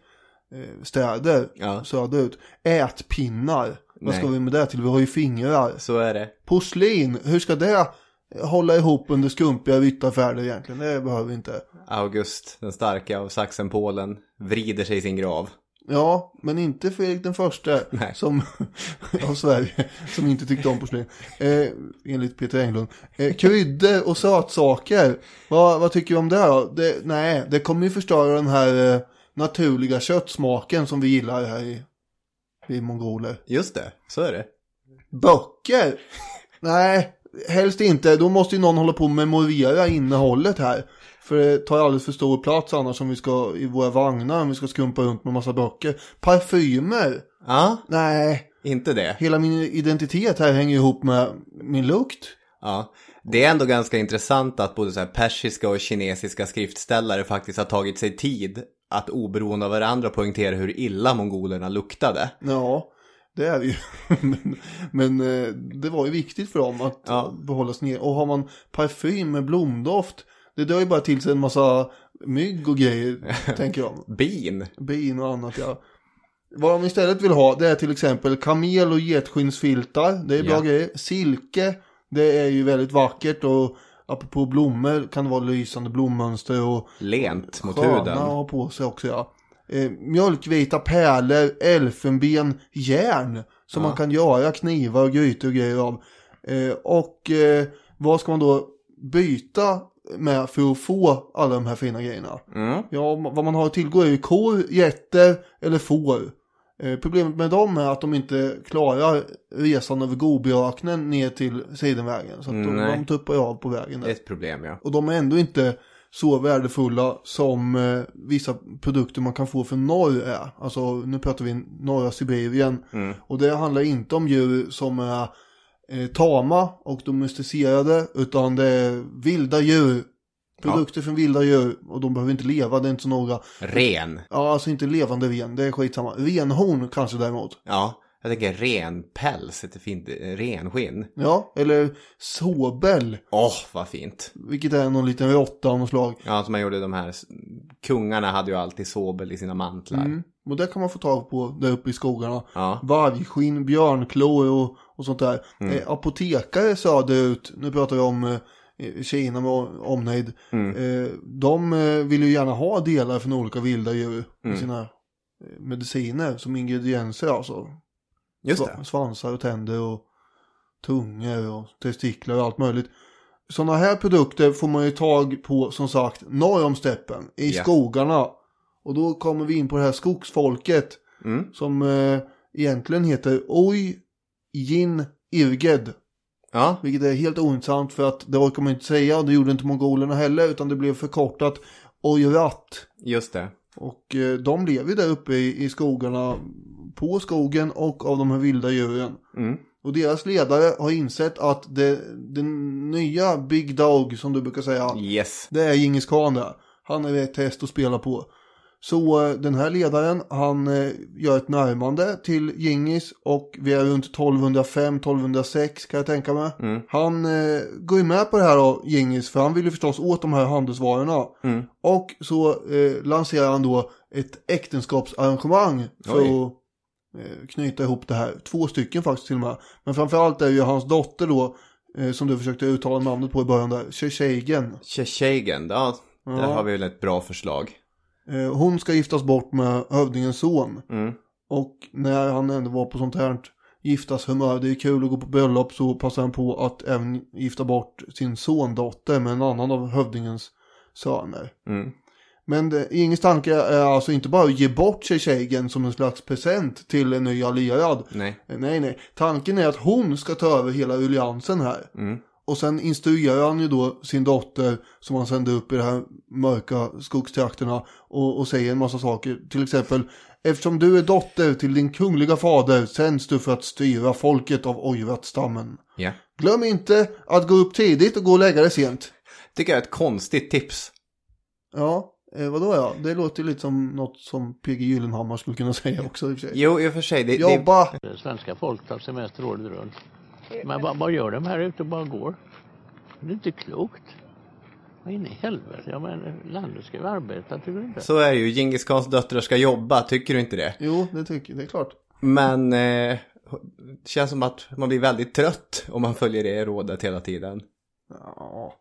Speaker 2: städer
Speaker 1: Ja.
Speaker 2: söderut. Ätpinnar, vad ska
Speaker 1: Nej.
Speaker 2: vi med det till? Vi har ju fingrar.
Speaker 1: Så är det.
Speaker 2: Porslin, hur ska det hålla ihop under skumpiga ryttarfärder egentligen? Det behöver vi inte.
Speaker 1: August den starka av Sachsen-Polen vrider sig i sin grav.
Speaker 2: Ja, men inte Fredrik den förste
Speaker 1: Nej.
Speaker 2: som, av Sverige som inte tyckte om porslin. Eh, enligt Peter Englund. Eh, kryddor och sötsaker. Vad, vad tycker du om det då? Det, nej, det kommer ju förstöra den här eh, naturliga köttsmaken som vi gillar här i, i mongoler.
Speaker 1: Just det, så är det.
Speaker 2: Böcker? Nej, helst inte. Då måste ju någon hålla på och memorera innehållet här. För det tar alldeles för stor plats annars om vi ska i våra vagnar om vi ska skumpa runt med massa böcker. Parfymer?
Speaker 1: Ja,
Speaker 2: Nej,
Speaker 1: inte det.
Speaker 2: hela min identitet här hänger ihop med min lukt.
Speaker 1: Ja, det är ändå ganska intressant att både så här persiska och kinesiska skriftställare faktiskt har tagit sig tid att oberoende av varandra poängtera hur illa mongolerna luktade.
Speaker 2: Ja, det är det ju. men men eh, det var ju viktigt för dem att
Speaker 1: Ja.
Speaker 2: behålla sig ner. Och har man parfym med blomdoft, det drar ju bara till sig en massa mygg och grejer, tänker jag.
Speaker 1: Bin.
Speaker 2: Bin och annat, ja. Vad de istället vill ha, det är till exempel kamel och getskinnsfiltar. Det är bra
Speaker 1: Ja.
Speaker 2: grejer. Silke, det är ju väldigt vackert och apropå blommor kan det vara lysande blommönster och
Speaker 1: Lent mot huden.
Speaker 2: ha på sig också, ja. Eh, mjölkvita pärlor, elfenben, järn som
Speaker 1: Ja.
Speaker 2: man kan göra knivar och grytor och grejer av. Eh, och eh, vad ska man då byta med för att få alla de här fina grejerna?
Speaker 1: Mm.
Speaker 2: Ja, vad man har att tillgå är ju kor, getter eller får. Eh, problemet med dem är att de inte klarar resan över Gobiöknen ner till Sidenvägen. Så att de,
Speaker 1: Nej.
Speaker 2: de tuppar av på vägen där.
Speaker 1: ett problem ja.
Speaker 2: Och de är ändå inte så värdefulla som eh, vissa produkter man kan få från norr är. Alltså nu pratar vi norra Sibirien.
Speaker 1: Mm.
Speaker 2: Och det handlar inte om djur som är eh, tama och domesticerade utan det är vilda djur. Produkter från vilda djur och de behöver inte leva, det är inte så noga.
Speaker 1: Ren.
Speaker 2: Ja, alltså inte levande ren, det är skitsamma. Renhorn kanske däremot.
Speaker 1: Ja, jag tänker ren päls, ett fint renskinn.
Speaker 2: Ja, eller såbel,
Speaker 1: Åh, vad fint.
Speaker 2: vilket är någon liten råtta av något slag.
Speaker 1: Ja, som man gjorde de här, kungarna hade ju alltid sobel i sina mantlar.
Speaker 2: Mm. Och det kan man få tag på där uppe i skogarna.
Speaker 1: Ja,
Speaker 2: Vargskinn, björnklor och, och sånt där.
Speaker 1: Mm.
Speaker 2: Eh, apotekare söderut, nu pratar vi om eh, Kina med omnejd.
Speaker 1: Mm.
Speaker 2: Eh, de eh, vill ju gärna ha delar från olika vilda djur
Speaker 1: Mm.
Speaker 2: sina eh, mediciner som ingredienser alltså.
Speaker 1: just det.
Speaker 2: Svansar och tänder och tungor och testiklar och allt möjligt. Sådana här produkter får man ju tag på som sagt norr om steppen i
Speaker 1: Ja.
Speaker 2: skogarna. Och då kommer vi in på det här skogsfolket
Speaker 1: Mm.
Speaker 2: som eh, egentligen heter Oj Jin Irged.
Speaker 1: Ja,
Speaker 2: Vilket är helt ointressant för att det orkar man inte säga och det gjorde inte mongolerna heller utan det blev förkortat Ojrat.
Speaker 1: just det.
Speaker 2: Och eh, de lever ju där uppe i, i skogarna, på skogen och av de här vilda djuren.
Speaker 1: Mm.
Speaker 2: Och deras ledare har insett att det, den nya Big Dog som du brukar säga,
Speaker 1: Yes.
Speaker 2: det är Djingis khan där. Han är rätt häst att spela på. Så eh, den här ledaren, han eh, gör ett närmande till Djingis och vi är runt 1205-1206 kan jag tänka mig.
Speaker 1: Mm.
Speaker 2: Han eh, går ju med på det här då, Djingis, för han vill ju förstås åt de här handelsvarorna.
Speaker 1: Mm.
Speaker 2: Och så eh, lanserar han då ett äktenskapsarrangemang för
Speaker 1: Oj.
Speaker 2: att eh, knyta ihop det här. Två stycken faktiskt till och med. Men framförallt är ju hans dotter då, eh, som du försökte uttala namnet på i början där, Tjejejen.
Speaker 1: Tjejejen, ja. Där
Speaker 2: Ja.
Speaker 1: har vi väl ett bra förslag.
Speaker 2: Eh, hon ska giftas bort med hövdingens son.
Speaker 1: Mm.
Speaker 2: Och när han ändå var på sånt här giftas humör, det är kul att gå på bröllop, så passar han på att även gifta bort sin sondotter med en annan av hövdingens söner.
Speaker 1: Mm.
Speaker 2: Men det, Inges tanke är alltså inte bara att ge bort Tjejejen som en slags present till en ny allierad.
Speaker 1: Nej.
Speaker 2: Nej, nej. Tanken är att hon ska ta över hela alliansen här.
Speaker 1: Mm.
Speaker 2: Och sen instruerar han ju då sin dotter som han sände upp i de här mörka skogstrakterna och, och säger en massa saker. Till exempel, eftersom du är dotter till din kungliga fader sänds du för att styra folket av Oirat-stammen.
Speaker 1: Ja.
Speaker 2: Glöm inte att gå upp tidigt och gå och lägga dig sent.
Speaker 1: Tycker jag är ett konstigt tips.
Speaker 2: Ja, eh, vadå ja? Det låter ju lite som något som PG Gyllenhammar skulle kunna säga också i och för sig.
Speaker 1: Jo, i och för sig. Det, det,
Speaker 2: Jobba!
Speaker 5: Svenska folk tar semester året runt. Men vad, vad gör de här ute och bara går? Det är inte klokt. Vad in i helvete? Ja, men landet ska ju arbeta, tycker du inte?
Speaker 1: så är det ju. Djingis Khans döttrar ska jobba, tycker du inte det?
Speaker 2: Jo, det tycker jag, det är klart.
Speaker 1: Men eh, det känns som att man blir väldigt trött om man följer det rådet hela tiden.
Speaker 2: Ja.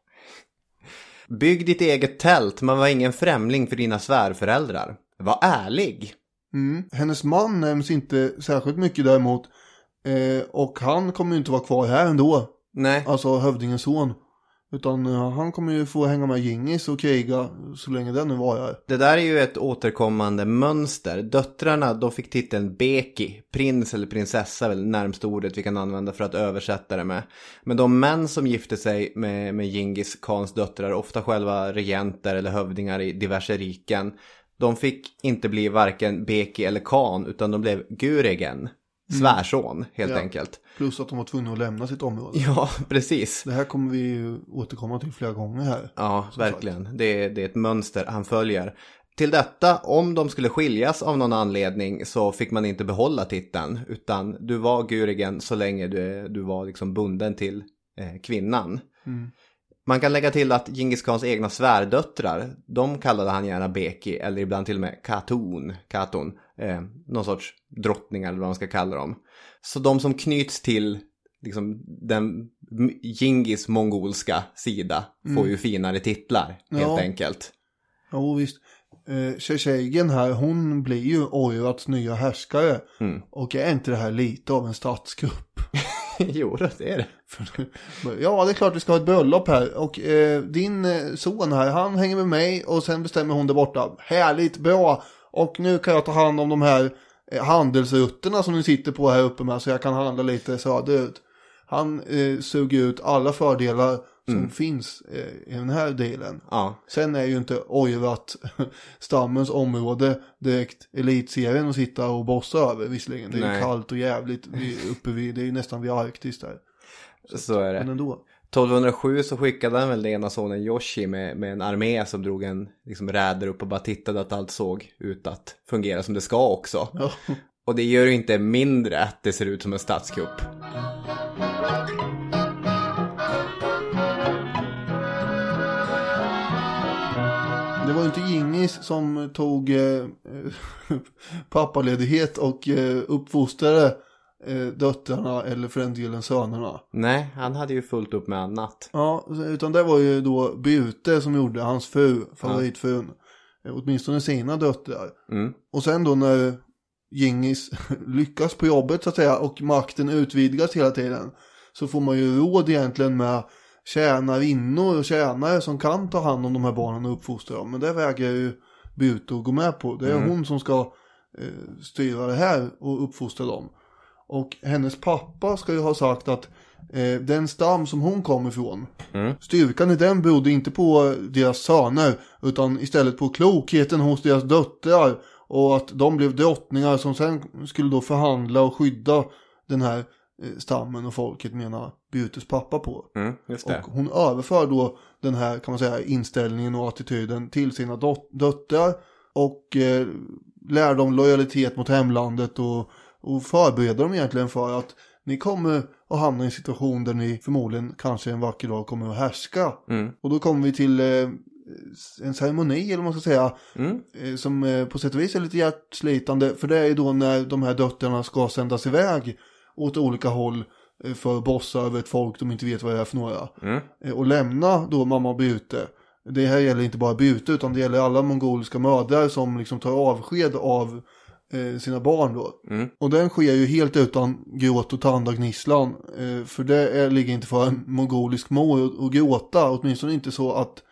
Speaker 1: Bygg ditt eget tält, man var ingen främling för dina svärföräldrar. Var ärlig.
Speaker 2: Mm. Hennes man nämns inte särskilt mycket däremot. Eh, och han kommer ju inte vara kvar här ändå.
Speaker 1: Nej,
Speaker 2: Alltså hövdingens son. Utan eh, han kommer ju få hänga med Gingis och kriga så länge den nu var här.
Speaker 1: det där är ju ett återkommande mönster. Döttrarna, de fick titeln Beki, prins eller prinsessa väl närmst ordet vi kan använda för att översätta det med. Men de män som gifte sig med, med Djingis Khans döttrar, ofta själva regenter eller hövdingar i diverse riken, de fick inte bli varken Beki eller Khan, utan de blev Guregen, svärson helt
Speaker 2: Ja.
Speaker 1: enkelt.
Speaker 2: Plus att de var tvungna att lämna sitt område.
Speaker 1: Ja, precis.
Speaker 2: Det här kommer vi ju återkomma till flera gånger här.
Speaker 1: Ja, verkligen. Det är, det är ett mönster han följer. Till detta, om de skulle skiljas av någon anledning så fick man inte behålla titeln. Utan du var Gurigen så länge du, du var liksom bunden till eh, kvinnan. Man kan lägga till att Djingis Khans egna svärdöttrar, de kallade han gärna Beki eller ibland till och med Katun, Katun, eh, någon sorts drottningar eller vad man ska kalla dem. Så de som knyts till liksom, den Djingis mongolska sida får ju finare titlar helt
Speaker 2: Ja.
Speaker 1: enkelt.
Speaker 2: Jo visst. Eh, Tjetjejen här, hon blir ju Oirats nya härskare.
Speaker 1: Mm.
Speaker 2: Och är inte det här lite av en statskupp?
Speaker 1: jo, det är det.
Speaker 2: Ja, det är klart vi ska ha ett bröllop här. Och eh, din eh, son här, han hänger med mig och sen bestämmer hon där borta. Härligt, bra. Och nu kan jag ta hand om de här eh, handelsrutterna som ni sitter på här uppe med så jag kan handla lite söderut. Han eh, suger ut alla fördelar som finns eh, i den här delen.
Speaker 1: Ja,
Speaker 2: Sen är ju inte Oirat stammens område direkt elitserien att sitta och bossa över visserligen. Det är
Speaker 1: Nej.
Speaker 2: ju kallt och jävligt uppe vid, det är ju nästan vid Arktis där.
Speaker 1: så är
Speaker 2: Men
Speaker 1: det.
Speaker 2: ändå.
Speaker 1: 1207 så skickade han väl den ena sonen Yoshi med, med en armé som drog en liksom, räder upp och bara tittade att allt såg ut att fungera som det ska också.
Speaker 2: Ja.
Speaker 1: Och det gör ju inte mindre att det ser ut som en statskupp.
Speaker 2: Det var ju inte Gingis som tog eh, pappaledighet och eh, uppfostrade eh, döttrarna eller för den delen sönerna.
Speaker 1: Nej, han hade ju fullt upp med annat.
Speaker 2: Ja, utan det var ju då Bute som gjorde hans fru, favoritfrun. Eh, Åtminstone sina döttrar.
Speaker 1: Mm.
Speaker 2: Och sen då när Gingis lyckas på jobbet så att säga och makten utvidgas hela tiden. Så får man ju råd egentligen med tjänarinnor och tjänare som kan ta hand om de här barnen och uppfostra dem. Men det vägrar ju Bute att gå med på. Det är hon som ska eh, styra det här och uppfostra dem. Och hennes pappa ska ju ha sagt att eh, den stam som hon kom ifrån, styrkan i den berodde inte på deras söner, utan istället på klokheten hos deras döttrar. Och att de blev drottningar som sen skulle då förhandla och skydda den här eh, stammen och folket menar Butes pappa på.
Speaker 1: Mm.
Speaker 2: Och hon överför då den här kan man säga inställningen och attityden till sina döttrar. Och eh, lär dem lojalitet mot hemlandet och, och förbereder dem egentligen för att ni kommer att hamna i en situation där ni förmodligen kanske en vacker dag kommer att härska.
Speaker 1: Mm.
Speaker 2: Och då kommer vi till eh, en ceremoni eller vad man ska säga.
Speaker 1: Mm.
Speaker 2: Eh, som eh, på sätt och vis är lite hjärtslitande. För det är ju då när de här döttrarna ska sändas iväg åt olika håll eh, för att bossa över ett folk de inte vet vad det är för några.
Speaker 1: Mm.
Speaker 2: Eh, Och lämna då mamma Bute. Det här gäller inte bara Bute utan det gäller alla mongoliska mödrar som liksom tar avsked av eh, sina barn då.
Speaker 1: Mm.
Speaker 2: Och den sker ju helt utan gråt och tandagnisslan. Eh, för det är, ligger inte för en mongolisk mor att- gråta. Åtminstone inte så att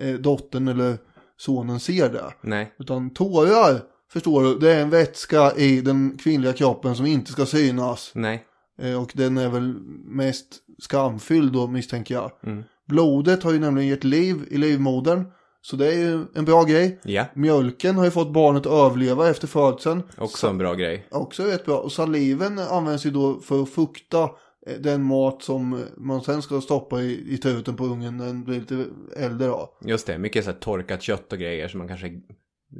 Speaker 2: eh, dottern eller sonen ser det.
Speaker 1: Nej.
Speaker 2: Utan tårar, förstår du, det är en vätska i den kvinnliga kroppen som inte ska synas.
Speaker 1: Nej.
Speaker 2: Eh, och den är väl mest skamfylld då misstänker jag.
Speaker 1: Mm.
Speaker 2: Blodet har ju nämligen gett liv i livmodern. Så det är ju en bra grej.
Speaker 1: Ja,
Speaker 2: Mjölken har ju fått barnet att överleva efter födseln.
Speaker 1: också en bra grej.
Speaker 2: Också rätt bra. Och saliven används ju då för att fukta eh, den mat som man sen ska stoppa i, i truten på ungen när den blir lite äldre då.
Speaker 1: Just det, mycket så här torkat kött och grejer som man kanske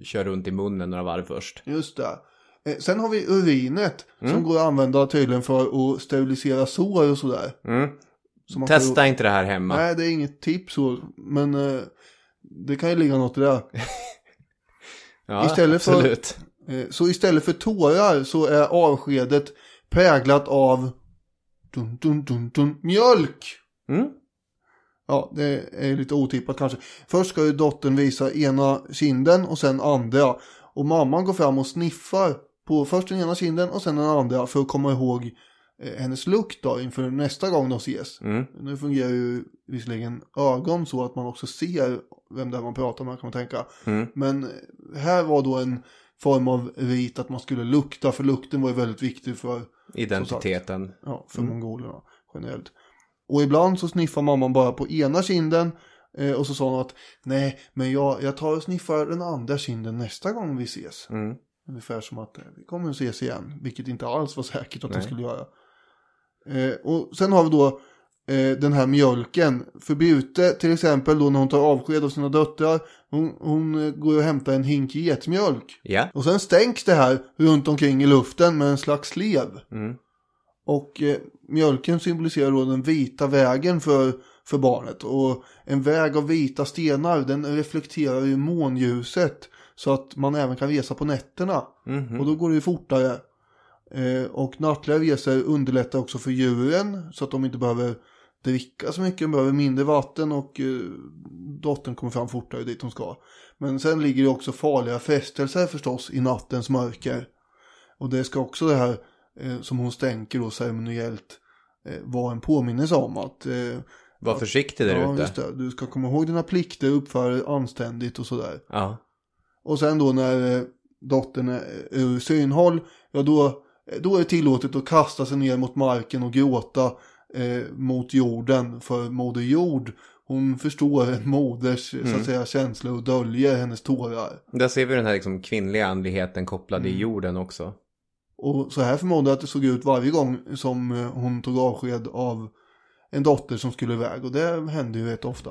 Speaker 1: kör runt i munnen några varv först.
Speaker 2: Just det. Eh, Sen har vi urinet
Speaker 1: Mm.
Speaker 2: som går att använda tydligen för att sterilisera sår och sådär.
Speaker 1: Mm.
Speaker 2: Så man får-
Speaker 1: Testa inte det här hemma.
Speaker 2: Nej, det är inget tips men eh, det kan ju ligga något i det.
Speaker 1: ja,
Speaker 2: istället för-
Speaker 1: absolut.
Speaker 2: Eh, Så istället för tårar så är avskedet präglat av dun, dun, dun, dun, mjölk.
Speaker 1: Mm.
Speaker 2: Ja, det är lite otippat kanske. Först ska ju dottern visa ena kinden och sen andra. Och mamman går fram och sniffar på först den ena kinden och sen den andra för att komma ihåg hennes lukt då inför nästa gång de ses.
Speaker 1: Mm.
Speaker 2: Nu fungerar ju visserligen ögon så att man också ser vem det är man pratar med kan man tänka.
Speaker 1: Mm.
Speaker 2: Men här var då en form av rit att man skulle lukta för lukten var ju väldigt viktig för,
Speaker 1: Identiteten.
Speaker 2: ja, för mongolerna generellt. Och ibland så sniffar mamman bara på ena kinden eh, och så sa hon att nej men jag, jag tar och sniffar den andra kinden nästa gång vi ses.
Speaker 1: Mm.
Speaker 2: Ungefär som att eh, vi kommer att ses igen, vilket inte alls var säkert att de
Speaker 1: Nej.
Speaker 2: skulle göra. Eh, och sen har vi då eh, den här mjölken. För Bute till exempel då när hon tar avsked av sina döttrar. Hon, hon eh, går och hämtar en hink getmjölk.
Speaker 1: Ja.
Speaker 2: Och sen stänks det här runt omkring i luften med en slags slev.
Speaker 1: Mm.
Speaker 2: Och eh, mjölken symboliserar då den vita vägen för, för barnet. Och en väg av vita stenar den reflekterar ju månljuset. Så att man även kan resa på nätterna.
Speaker 1: Mhm.
Speaker 2: Och då går det ju fortare. Eh, och nattliga resor underlättar också för djuren. Så att de inte behöver dricka så mycket. De behöver mindre vatten och eh, dottern kommer fram fortare dit hon ska. Men sen ligger det också farliga frestelser förstås i nattens mörker. Och det ska också det här eh, som hon stänker då ceremoniellt vara en påminnelse om att
Speaker 1: Var försiktig där
Speaker 2: ja,
Speaker 1: ute.
Speaker 2: just det, du ska komma ihåg dina plikter, uppföra dig anständigt och sådär.
Speaker 1: Ja.
Speaker 2: Och sen då när dottern är ur synhåll, ja då, då är det tillåtet att kasta sig ner mot marken och gråta eh, mot jorden. För Moder Jord, hon förstår en moders så att säga känslor och döljer hennes tårar.
Speaker 1: Där ser vi den här liksom kvinnliga andligheten kopplad
Speaker 2: Mm.
Speaker 1: i jorden också.
Speaker 2: Och så här förmodar jag att det såg ut varje gång som eh, hon tog avsked av en dotter som skulle iväg. Och det hände ju rätt ofta.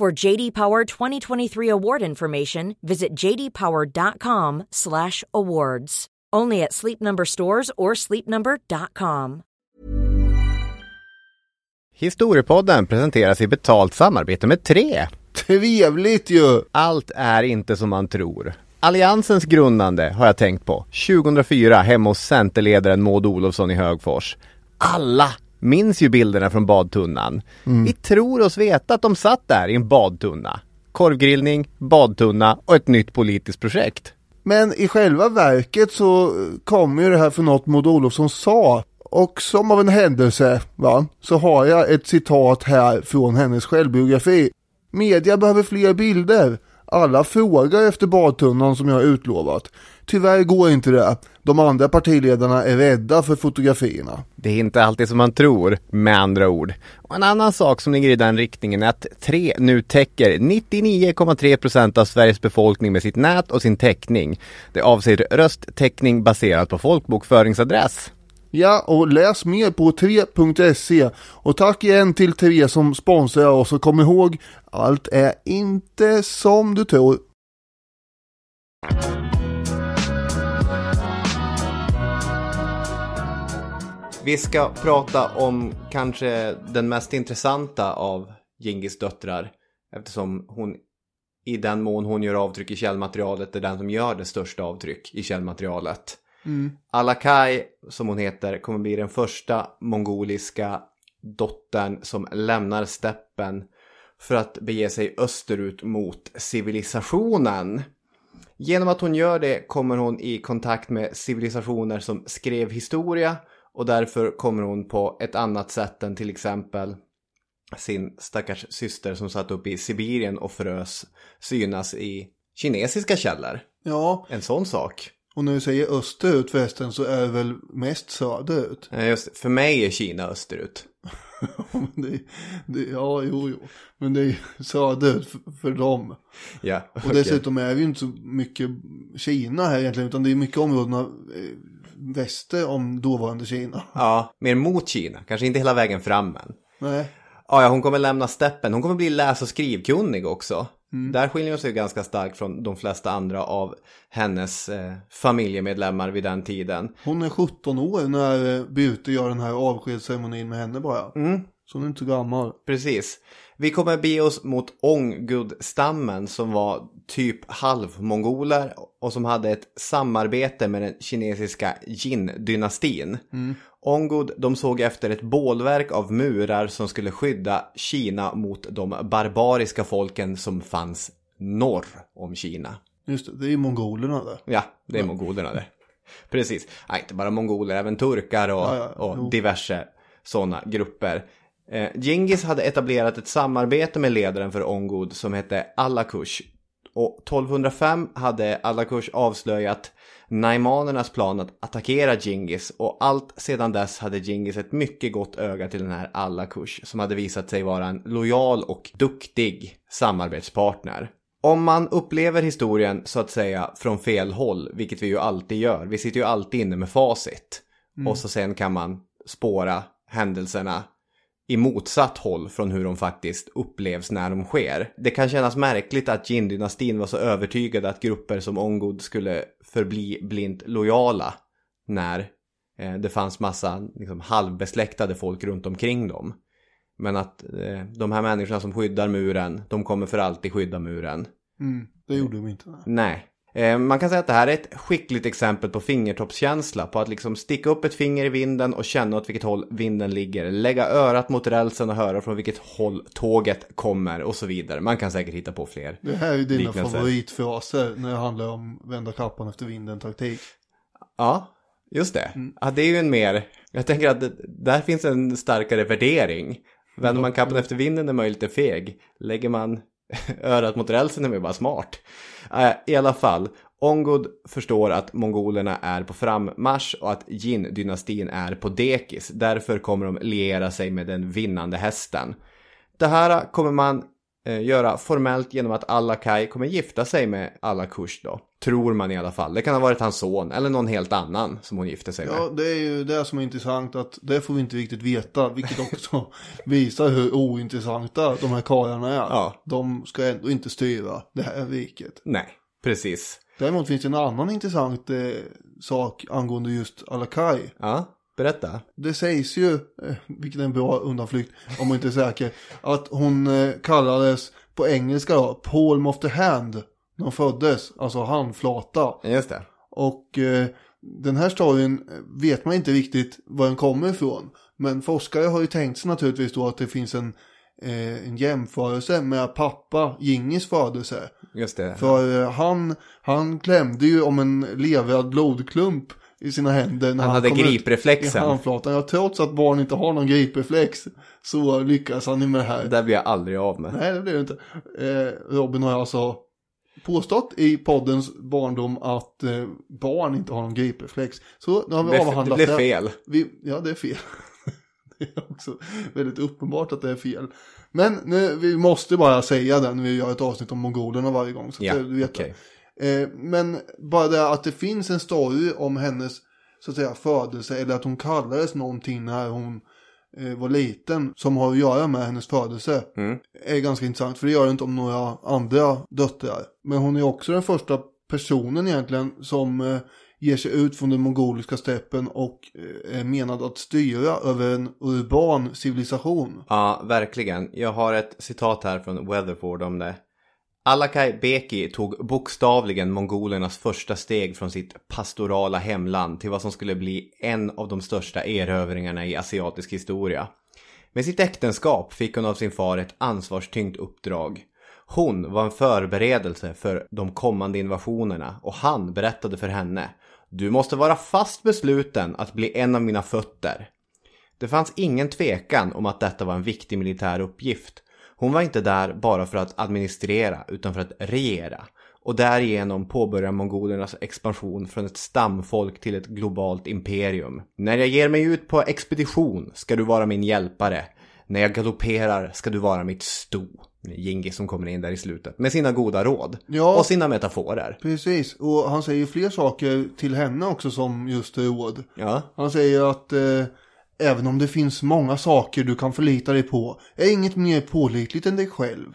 Speaker 4: For JD Power 2023 award information, visit jdpower.com/awards. Only at Sleep Number stores or sleepnumber.com.
Speaker 1: Historiepodden presenteras i betalt samarbete med Tre.
Speaker 2: Trevligt ju!
Speaker 1: Allt är inte som man tror. Alliansens grundande har jag tänkt på. 2004 hemma hos Centerledaren Maud Olofsson i Högfors. Alla minns ju bilderna från badtunnan. Vi tror oss veta att de satt där i en badtunna. korvgrillning, badtunna och ett nytt politiskt projekt.
Speaker 2: Men i själva verket så kommer ju det här från något Maud Olofsson sa. Och som av en händelse, va, så har jag ett citat här från hennes självbiografi. Media behöver fler bilder. Alla frågar efter badtunnan som jag har utlovat. Tyvärr går inte det. De andra partiledarna är rädda för fotografierna.
Speaker 1: Det är inte alltid som man tror, med andra ord. Och en annan sak som ligger i den riktningen är att tre nu täcker 99,3% av Sveriges befolkning med sitt nät och sin täckning. Det avser rösttäckning baserat på folkbokföringsadress.
Speaker 2: Ja, och läs mer på 3.se. Och tack igen till 3 som sponsrar oss och kom ihåg, allt är inte som du tror.
Speaker 1: Vi ska prata om kanske den mest intressanta av Gingis döttrar. Eftersom hon i den mån hon gör avtryck i källmaterialet är den som gör det största avtryck i källmaterialet.
Speaker 2: Mm.
Speaker 1: Alakai, som hon heter, kommer bli den första mongoliska dottern som lämnar steppen för att bege sig österut mot civilisationen. Genom att hon gör det kommer hon i kontakt med civilisationer som skrev historia och därför kommer hon på ett annat sätt än till exempel sin stackars syster som satt upp i Sibirien och frös synas i kinesiska källor.
Speaker 2: Ja,
Speaker 1: En sån sak.
Speaker 2: och när du säger österut förresten så är det väl mest söderut.
Speaker 1: Eh, Just, för mig är Kina österut.
Speaker 2: Det, det, ja, jo, jo. Men det är ju söderut för, för dem.
Speaker 1: Ja,
Speaker 2: Och
Speaker 1: okej.
Speaker 2: dessutom är det ju inte så mycket Kina här egentligen, utan det är mycket områdena eh, väster om dåvarande Kina.
Speaker 1: Ja, mer mot Kina. Kanske inte hela vägen fram men.
Speaker 2: Nej,
Speaker 1: Ja, ja, hon kommer lämna steppen. Hon kommer bli läs och skrivkunnig också. Där skiljer hon sig ganska starkt från de flesta andra av hennes eh, familjemedlemmar vid den tiden.
Speaker 2: hon är 17 år när eh, Birte gör den här avskedsceremonin med henne bara. Så hon är inte gammal.
Speaker 1: Precis. Vi kommer bege oss mot Onggud-stammen som var typ halvmongoler och som hade ett samarbete med den kinesiska Jin-dynastin. Onggud, de såg efter ett bålverk av murar som skulle skydda Kina mot de barbariska folken som fanns norr om Kina.
Speaker 2: Just det, det är ju mongolerna där.
Speaker 1: Ja, det är mongolerna det. Precis. Nej, inte bara mongoler, även turkar och,
Speaker 2: Ja, ja,
Speaker 1: och diverse sådana grupper. Eh, Genghis hade etablerat ett samarbete med ledaren för Ongud som hette Allakush. Och 1205 hade Allakush avslöjat Naimanernas plan att attackera Genghis och allt sedan dess hade Genghis ett mycket gott öga till den här Allakush som hade visat sig vara en lojal och duktig samarbetspartner. Om man upplever historien så att säga från fel håll, vilket vi ju alltid gör, vi sitter ju alltid inne med facit. Och så sen kan man spåra händelserna i motsatt håll från hur de faktiskt upplevs när de sker. Det kan kännas märkligt att Jin-dynastin var så övertygade att grupper som Ongud skulle förbli blint lojala när eh, det fanns massa liksom, halvbesläktade folk runt omkring dem. Men att eh, de här människorna som skyddar muren, de kommer för alltid skydda muren.
Speaker 2: Mm, det gjorde de inte. Nej.
Speaker 1: Eh, man kan säga att det här är ett skickligt exempel på fingertoppskänsla. På att liksom sticka upp ett finger i vinden och känna åt vilket håll vinden ligger. Lägga örat mot rälsen och höra från vilket håll tåget kommer och så vidare. Man kan säkert hitta på fler.
Speaker 2: Det här är ju dina
Speaker 1: Liknelser.
Speaker 2: favoritfraser när det handlar om vända kappan efter vinden taktik.
Speaker 1: Ja, just det. Ja, det är ju en mer... Jag tänker att det, där finns en starkare värdering. Vänder man kappan efter vinden är man ju lite feg. Lägger man örat mot rälsen är man ju bara smart. Äh, I alla fall, Ongud förstår att mongolerna är på frammarsch och att Jin-dynastin är på dekis. Därför kommer de liera sig med den vinnande hästen. Det här kommer man göra formellt genom att Allakai kommer gifta sig med Allakush då. Tror man i alla fall. Det kan ha varit hans son eller någon helt annan som hon gifte sig med.
Speaker 2: Ja, det är ju det som är intressant att det får vi inte riktigt veta, vilket också visar hur ointressanta de här karlarna är.
Speaker 1: Ja.
Speaker 2: De ska ändå inte styra det här riket.
Speaker 1: Nej, precis.
Speaker 2: Däremot finns det en annan intressant eh, sak angående just Alakai.
Speaker 1: Ja, berätta.
Speaker 2: Det sägs ju, eh, vilket är en bra undanflykt om man inte är säker, att hon eh, kallades på engelska då, palm of the hand, när hon föddes, alltså handflata.
Speaker 1: Just det.
Speaker 2: Och eh, den här storyn vet man inte riktigt var den kommer ifrån. Men forskare har ju tänkt sig naturligtvis då att det finns en, eh, en jämförelse med pappa Gingis födelse.
Speaker 1: Just det.
Speaker 2: För eh, han, han klämde ju om en levrad blodklump i sina händer. När
Speaker 1: Han hade gripreflexen.
Speaker 2: I handflatan. Ja, trots att barn inte har någon gripreflex så lyckas han ju med det här.
Speaker 1: Det där blir jag aldrig av med.
Speaker 2: Nej, det blir det inte. Eh, Robin har alltså påstått i poddens barndom att eh, barn inte har någon gripreflex. Så nu har vi
Speaker 1: Det, det
Speaker 2: avhandlat
Speaker 1: blev fel.
Speaker 2: Vi, ja, det är fel. det är också väldigt uppenbart att det är fel. Men nu, vi måste bara säga det när vi gör ett avsnitt om mongolerna varje gång. Så
Speaker 1: Ja,
Speaker 2: att du vet
Speaker 1: okej.
Speaker 2: det. Eh, men bara det att det finns en story om hennes så att säga födelse eller att hon kallades någonting när hon eh, var liten som har att göra med hennes födelse
Speaker 1: Mm.
Speaker 2: är ganska intressant för det gör det inte om några andra döttrar. Men hon är också den första personen egentligen som eh, ger sig ut från den mongoliska steppen och är menad att styra över en urban civilisation.
Speaker 1: Ja, verkligen. Jag har ett citat här från Weatherford om det. Alakai Beki tog bokstavligen mongolernas första steg från sitt pastorala hemland till vad som skulle bli en av de största erövringarna i asiatisk historia. Med sitt äktenskap fick hon av sin far ett ansvarstyngt uppdrag. Hon var en förberedelse för de kommande invasionerna och han berättade för henne Du måste vara fast besluten att bli en av mina fötter. Det fanns ingen tvekan om att detta var en viktig militär uppgift. Hon var inte där bara för att administrera utan för att regera och därigenom påbörja mongolernas expansion från ett stamfolk till ett globalt imperium. När jag ger mig ut på expedition ska du vara min hjälpare. När jag galopperar ska du vara mitt sto. Gingis som kommer in där i slutet med sina goda råd
Speaker 2: Ja.
Speaker 1: och sina metaforer.
Speaker 2: Precis, och han säger fler saker till henne också som just råd.
Speaker 1: Ja,
Speaker 2: Han säger att eh, även om det finns många saker du kan förlita dig på är inget mer pålitligt än dig själv.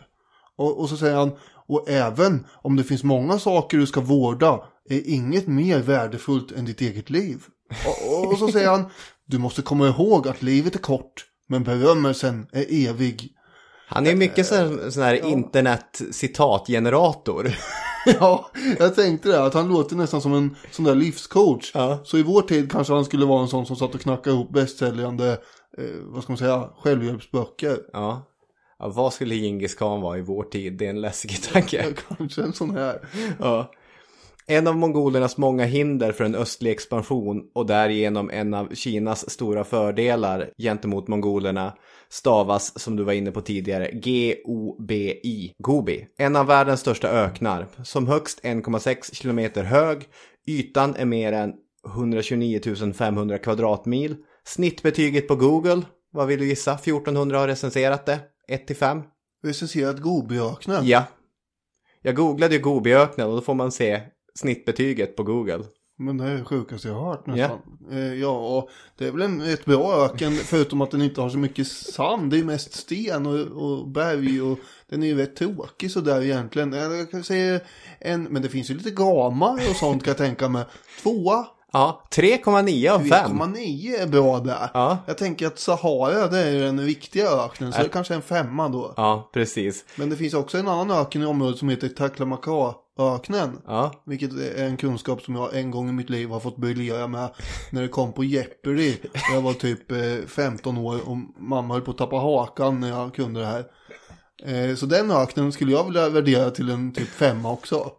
Speaker 2: Och, och så säger han, och även om det finns många saker du ska vårda är inget mer värdefullt än ditt eget liv. Och, och så säger han, du måste komma ihåg att livet är kort, men berömmelsen är evig.
Speaker 1: han är mycket sån, sån här internet-citatgenerator.
Speaker 2: Ja, jag tänkte det, att han låter nästan som en sån där livscoach.
Speaker 1: Ja.
Speaker 2: Så i vår tid kanske han skulle vara en sån som satt och knackade ihop bästsäljande, eh, vad ska man säga, självhjälpsböcker.
Speaker 1: Ja. ja. Vad skulle Djingis khan vara i vår tid? Det är en läskig tanke.
Speaker 2: Kanske en sån här.
Speaker 1: Ja. En av mongolernas många hinder för en östlig expansion och därigenom en av Kinas stora fördelar gentemot mongolerna stavas som du var inne på tidigare G-O-B-I, Gobi. En av världens största öknar, som högst 1,6 kilometer hög, ytan är mer än 129 500 kvadratmil. Snittbetyget på Google, vad vill du gissa? 1400 har recenserat det, 1 till 5.
Speaker 2: Recenserat Gobiöknen.
Speaker 1: Ja. Jag googlade ju Gobiöknen och då får man se snittbetyget på Google.
Speaker 2: Men det är det sjukaste jag har hört nästan. Ja. Eh, ja, det är väl en rätt bra öken förutom att den inte har så mycket sand. Det är mest sten och, och berg och den är ju rätt tråkig sådär egentligen. Eh, Jag kan säga en, men det finns ju lite gamar och sånt kan jag tänka mig. Tvåa,
Speaker 1: Ja, 3,9 av 5.
Speaker 2: 3,9 är bra där.
Speaker 1: Ja.
Speaker 2: Jag tänker att Sahara det är den riktiga öknen så det är kanske en femma då.
Speaker 1: Ja, precis.
Speaker 2: Men det finns också en annan öken i området som heter Taklamakan-öknen.
Speaker 1: Ja,
Speaker 2: Vilket är en kunskap som jag en gång i mitt liv har fått briljera med när det kom på Jeopardy. Jag var typ eh, 15 år och mamma höll på att tappa hakan när jag kunde det här. Eh, Så den öknen skulle jag vilja värdera till en typ femma också.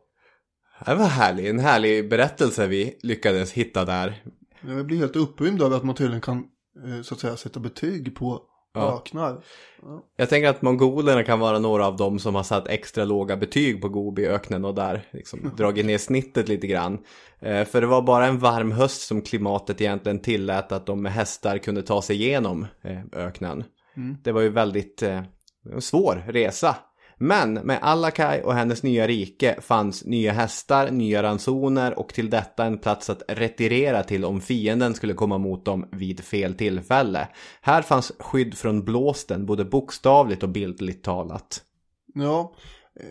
Speaker 1: det var härlig. En härlig berättelse vi lyckades hitta där.
Speaker 2: Jag blir helt upprymd över att man tydligen kan eh, så att säga sätta betyg på
Speaker 1: Ja.
Speaker 2: öknar.
Speaker 1: Jag tänker att mongolerna kan vara några av dem som har satt extra låga betyg på Gobiöknen och där liksom dragit ner snittet lite grann. Eh, För det var bara en varm höst som klimatet egentligen tillät att de med hästar kunde ta sig igenom eh, öknen. Det var ju väldigt eh, svår resa. Men med Alakai och hennes nya rike fanns nya hästar, nya ransoner och till detta en plats att retirera till om fienden skulle komma mot dem vid fel tillfälle. Här fanns skydd från blåsten både bokstavligt och bildligt talat.
Speaker 2: Ja,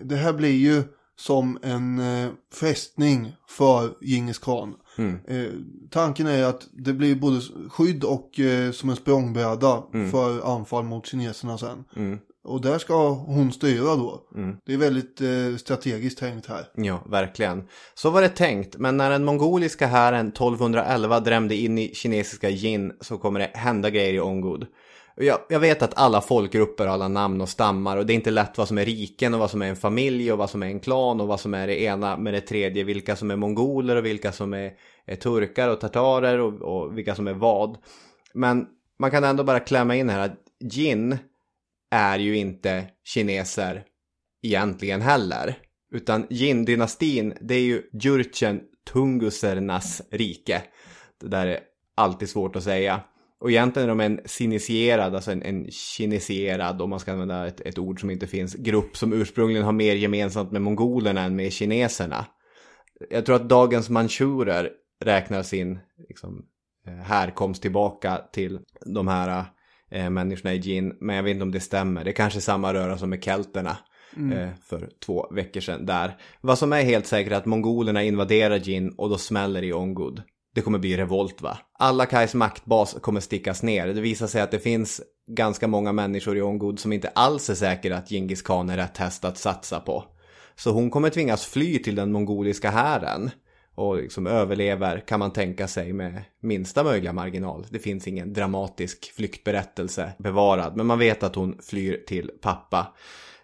Speaker 2: det här blir ju som en eh, fästning för Djingis khan. Eh, tanken är att det blir både skydd och eh, som en språngbräda för anfall mot kineserna sen. Och där ska hon styra då. Det är väldigt eh, strategiskt tänkt här.
Speaker 1: Ja, verkligen. Så var det tänkt, men när den mongoliska hären 1211 drämde in i kinesiska Jin så kommer det hända grejer i Ongod. Jag, jag vet att alla folkgrupper har alla namn och stammar och det är inte lätt vad som är riken och vad som är en familj och vad som är en klan och vad som är det ena med det tredje. Vilka som är mongoler och vilka som är, är turkar och tartarer och, och vilka som är vad. Men man kan ändå bara klämma in här att Jin är ju inte kineser egentligen heller. Utan Jin-dynastin, det är ju Jurchen Tungusernas rike. Det där är alltid svårt att säga. Och egentligen är de en sinisierad, alltså en, en kineserad, om man ska använda ett, ett ord som inte finns, grupp som ursprungligen har mer gemensamt med mongolerna än med kineserna. Jag tror att dagens manchurer räknar sin liksom, eh, härkomst tillbaka till de här eh, människorna i Jin. Men jag vet inte om det stämmer. Det är kanske samma röra som med kelterna. Eh, för två veckor sedan där. Vad som är helt säkert är att mongolerna invaderar Jin och då smäller det i Ongud. Det kommer bli revolt va? Alla Kais maktbas kommer stickas ner. Det visar sig att det finns ganska många människor i Ongud som inte alls är säkra att Genghis khan är rätt häst att satsa på. Så hon kommer tvingas fly till den mongoliska hären. Och liksom överlever kan man tänka sig med minsta möjliga marginal. Det finns ingen dramatisk flyktberättelse bevarad. Men man vet att hon flyr till pappa.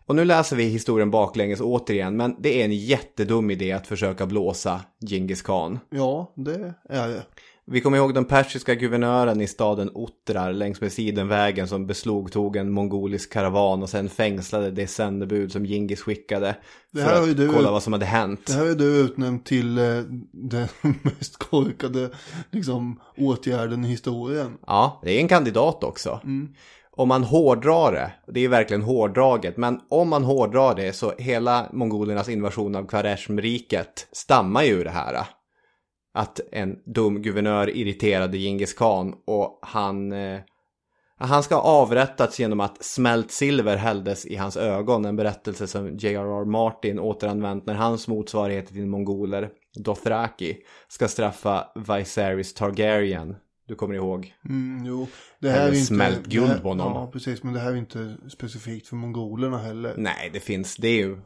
Speaker 1: Och nu läser vi historien baklänges återigen. Men det är en jättedum idé att försöka blåsa Genghis khan.
Speaker 2: Ja, det är det.
Speaker 1: Vi kommer ihåg den persiska guvernören i staden Ottrar längs med sidenvägen som beslagtog en mongolisk karavan och sen fängslade det sändebud som Genghis skickade.
Speaker 2: Det
Speaker 1: för
Speaker 2: här har
Speaker 1: att
Speaker 2: du-
Speaker 1: kolla vad som hade hänt.
Speaker 2: Det här är du utnämnt till eh, den mest korkade liksom, åtgärden i historien.
Speaker 1: Ja, det är en kandidat också. Om man hårdrar det, det är verkligen hårdraget, men om man hårdrar det så hela mongolernas invasion av Kvareshmriket stammar ju ur det här. Att en dum guvernör irriterade Genghis khan och han, eh, han ska ha avrättats genom att smält silver hälldes i hans ögon. En berättelse som J.R.R. Martin återanvänt när hans motsvarighet till mongoler, Dothraki, ska straffa Viserys Targaryen. Du kommer ihåg?
Speaker 2: Mm, jo, det här
Speaker 1: Eller
Speaker 2: är inte...
Speaker 1: smält guld på honom.
Speaker 2: Ja, precis. Men det här är inte specifikt för mongolerna heller.
Speaker 1: Nej, det finns, det är ju,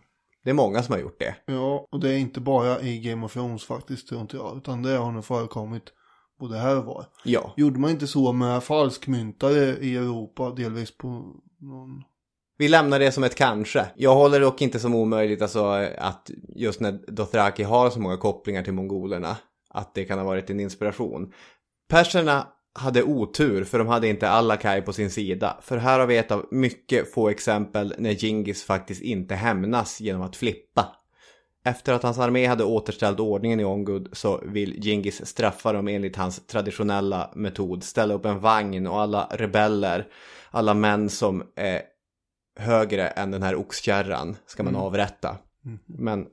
Speaker 1: det är många som har gjort det.
Speaker 2: Ja, och det är inte bara i Game of Thrones faktiskt, tror inte jag. Utan det har nog förekommit både här och var.
Speaker 1: Ja.
Speaker 2: Gjorde man inte så med falskmyntare i Europa, delvis på någon...
Speaker 1: Vi lämnar det som ett kanske. Jag håller dock inte som omöjligt alltså att just när Dothraki har så många kopplingar till mongolerna, att det kan ha varit en inspiration. Perserna hade otur för de hade inte alla Kai på sin sida. För här har vi ett av mycket få exempel när Genghis faktiskt inte hämnas genom att flippa. Efter att hans armé hade återställt ordningen i Ongud så vill Genghis straffa dem enligt hans traditionella metod. Ställa upp en vagn och alla rebeller, alla män som är högre än den här oxkärran ska man avrätta. Men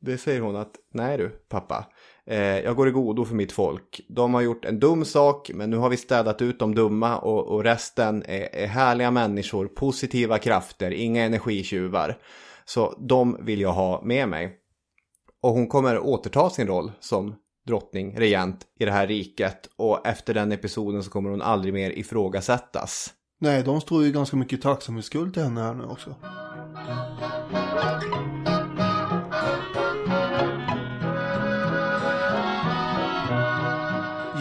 Speaker 1: det säger hon att nej du pappa, Eh, jag går i godo för mitt folk. De har gjort en dum sak men nu har vi städat ut de dumma och, och resten är, är härliga människor, positiva krafter, inga energitjuvar. Så de vill jag ha med mig. Och hon kommer återta sin roll som drottning, regent i det här riket. Och efter den episoden så kommer hon aldrig mer ifrågasättas.
Speaker 2: Nej, de står ju ganska mycket tacksamhetsskuld till henne här nu också.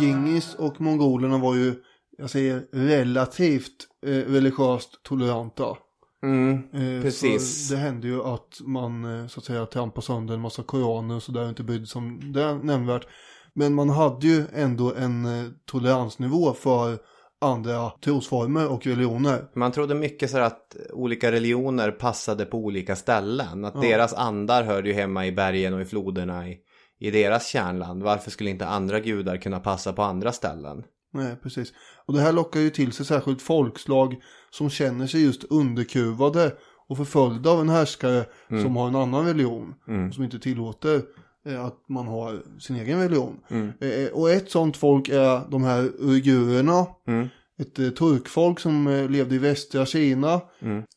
Speaker 2: Gingis och mongolerna var ju, jag säger relativt eh, religiöst toleranta.
Speaker 1: Mm,
Speaker 2: Eh,
Speaker 1: precis.
Speaker 2: Det hände ju att man eh, så att säga trampade sönder en massa koraner och sådär och inte brydde sig om det nämnvärt. Men man hade ju ändå en eh, toleransnivå för andra trosformer och religioner.
Speaker 1: Man trodde mycket så att olika religioner passade på olika ställen. Att deras andar hörde ju hemma i bergen och i floderna i, i deras kärnland. Varför skulle inte andra gudar kunna passa på andra ställen?
Speaker 2: Nej, precis. Och det här lockar ju till sig särskilt folkslag som känner sig just underkuvade och förföljda av en härskare som har en annan religion. Och som inte tillåter eh, att man har sin egen religion. Eh, och ett sånt folk är de här uigurerna. Ett eh, turkfolk som eh, levde i västra Kina.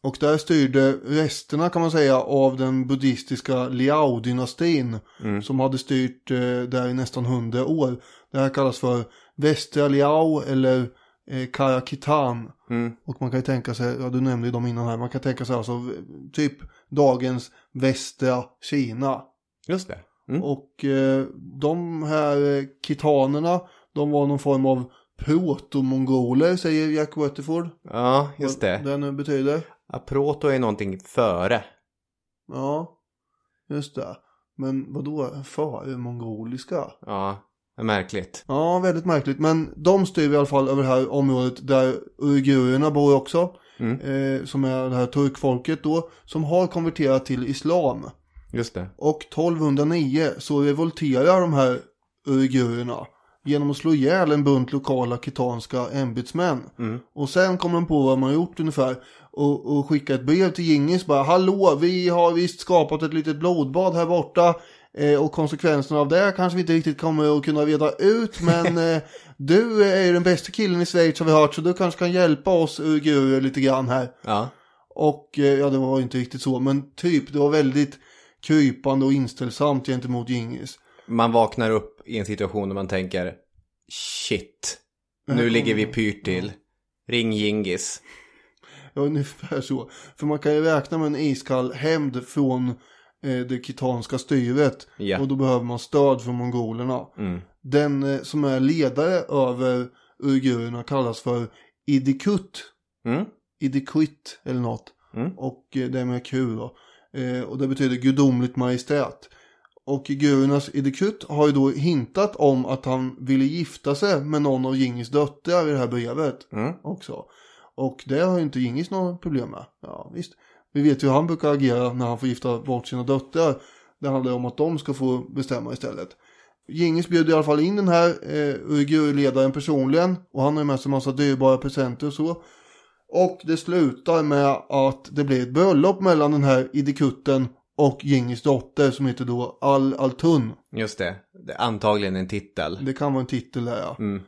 Speaker 2: Och där styrde resterna kan man säga av den buddhistiska Liao-dynastin. Som hade styrt eh, där i nästan hundra år. Det här kallas för västra Liao eller eh, Karakitan. Och man kan ju tänka sig, ja du nämnde ju dem innan här, man kan tänka sig alltså typ dagens västra Kina.
Speaker 1: Just det. Mm.
Speaker 2: Och eh, de här kitanerna, de var någon form av protomongoler säger Jack Rutherford.
Speaker 1: Ja, just
Speaker 2: Vad
Speaker 1: det.
Speaker 2: det nu betyder.
Speaker 1: Ja, proto är någonting före.
Speaker 2: Ja, just det. Men vad då före mongoliska?
Speaker 1: Ja, det är märkligt.
Speaker 2: Ja, väldigt märkligt. Men de styr i alla fall över det här området där uigurerna bor också.
Speaker 1: Mm.
Speaker 2: Eh, som är det här turkfolket då. Som har konverterat till islam.
Speaker 1: Just det.
Speaker 2: Och 1209 så revolterar de här uigurerna. Genom att slå ihjäl en bunt lokala kitanska ämbetsmän.
Speaker 1: Mm.
Speaker 2: Och sen kommer de på vad man har gjort ungefär. Och, och skickar ett brev till Gingis bara Hallå, vi har visst skapat ett litet blodbad här borta. Eh, och konsekvenserna av det kanske vi inte riktigt kommer att kunna reda ut. Men eh, du är ju den bästa killen i Schweiz har vi hört. Så du kanske kan hjälpa oss uigurer lite grann här.
Speaker 1: Ja.
Speaker 2: Och eh, ja, det var inte riktigt så. Men typ, det var väldigt krypande och inställsamt gentemot Gingis.
Speaker 1: Man vaknar upp i en situation där man tänker Shit. Nu
Speaker 2: Ja,
Speaker 1: ligger vi pyrt till. Ring Gingis.
Speaker 2: Ja, ungefär så. För man kan ju räkna med en iskall hämnd från eh, det kitanska styret.
Speaker 1: Ja.
Speaker 2: Och då behöver man stöd från mongolerna.
Speaker 1: Mm.
Speaker 2: Den eh, som är ledare över uigurerna kallas för Idikut.
Speaker 1: Mm.
Speaker 2: Idikut eller något.
Speaker 1: Mm.
Speaker 2: Och eh, det är med Q då. Eh, och det betyder gudomligt majestät. Och gurornas Idikut har ju då hintat om att han ville gifta sig med någon av Gingis döttrar i det här brevet
Speaker 1: Mm.
Speaker 2: också. Och det har ju inte Gingis något problem med. Ja, visst. Vi vet ju hur han brukar agera när han får gifta bort sina döttrar. Det handlar ju om att de ska få bestämma istället. Gingis bjöd i alla fall in den här eh, uigurledaren personligen. Och han har ju med sig en massa dyrbara presenter och så. Och det slutar med att det blir ett bröllop mellan den här idikutten och Gingis dotter som heter då Al Altun.
Speaker 1: Just det. det är antagligen en titel.
Speaker 2: Det kan vara en titel där ja.
Speaker 1: Mm.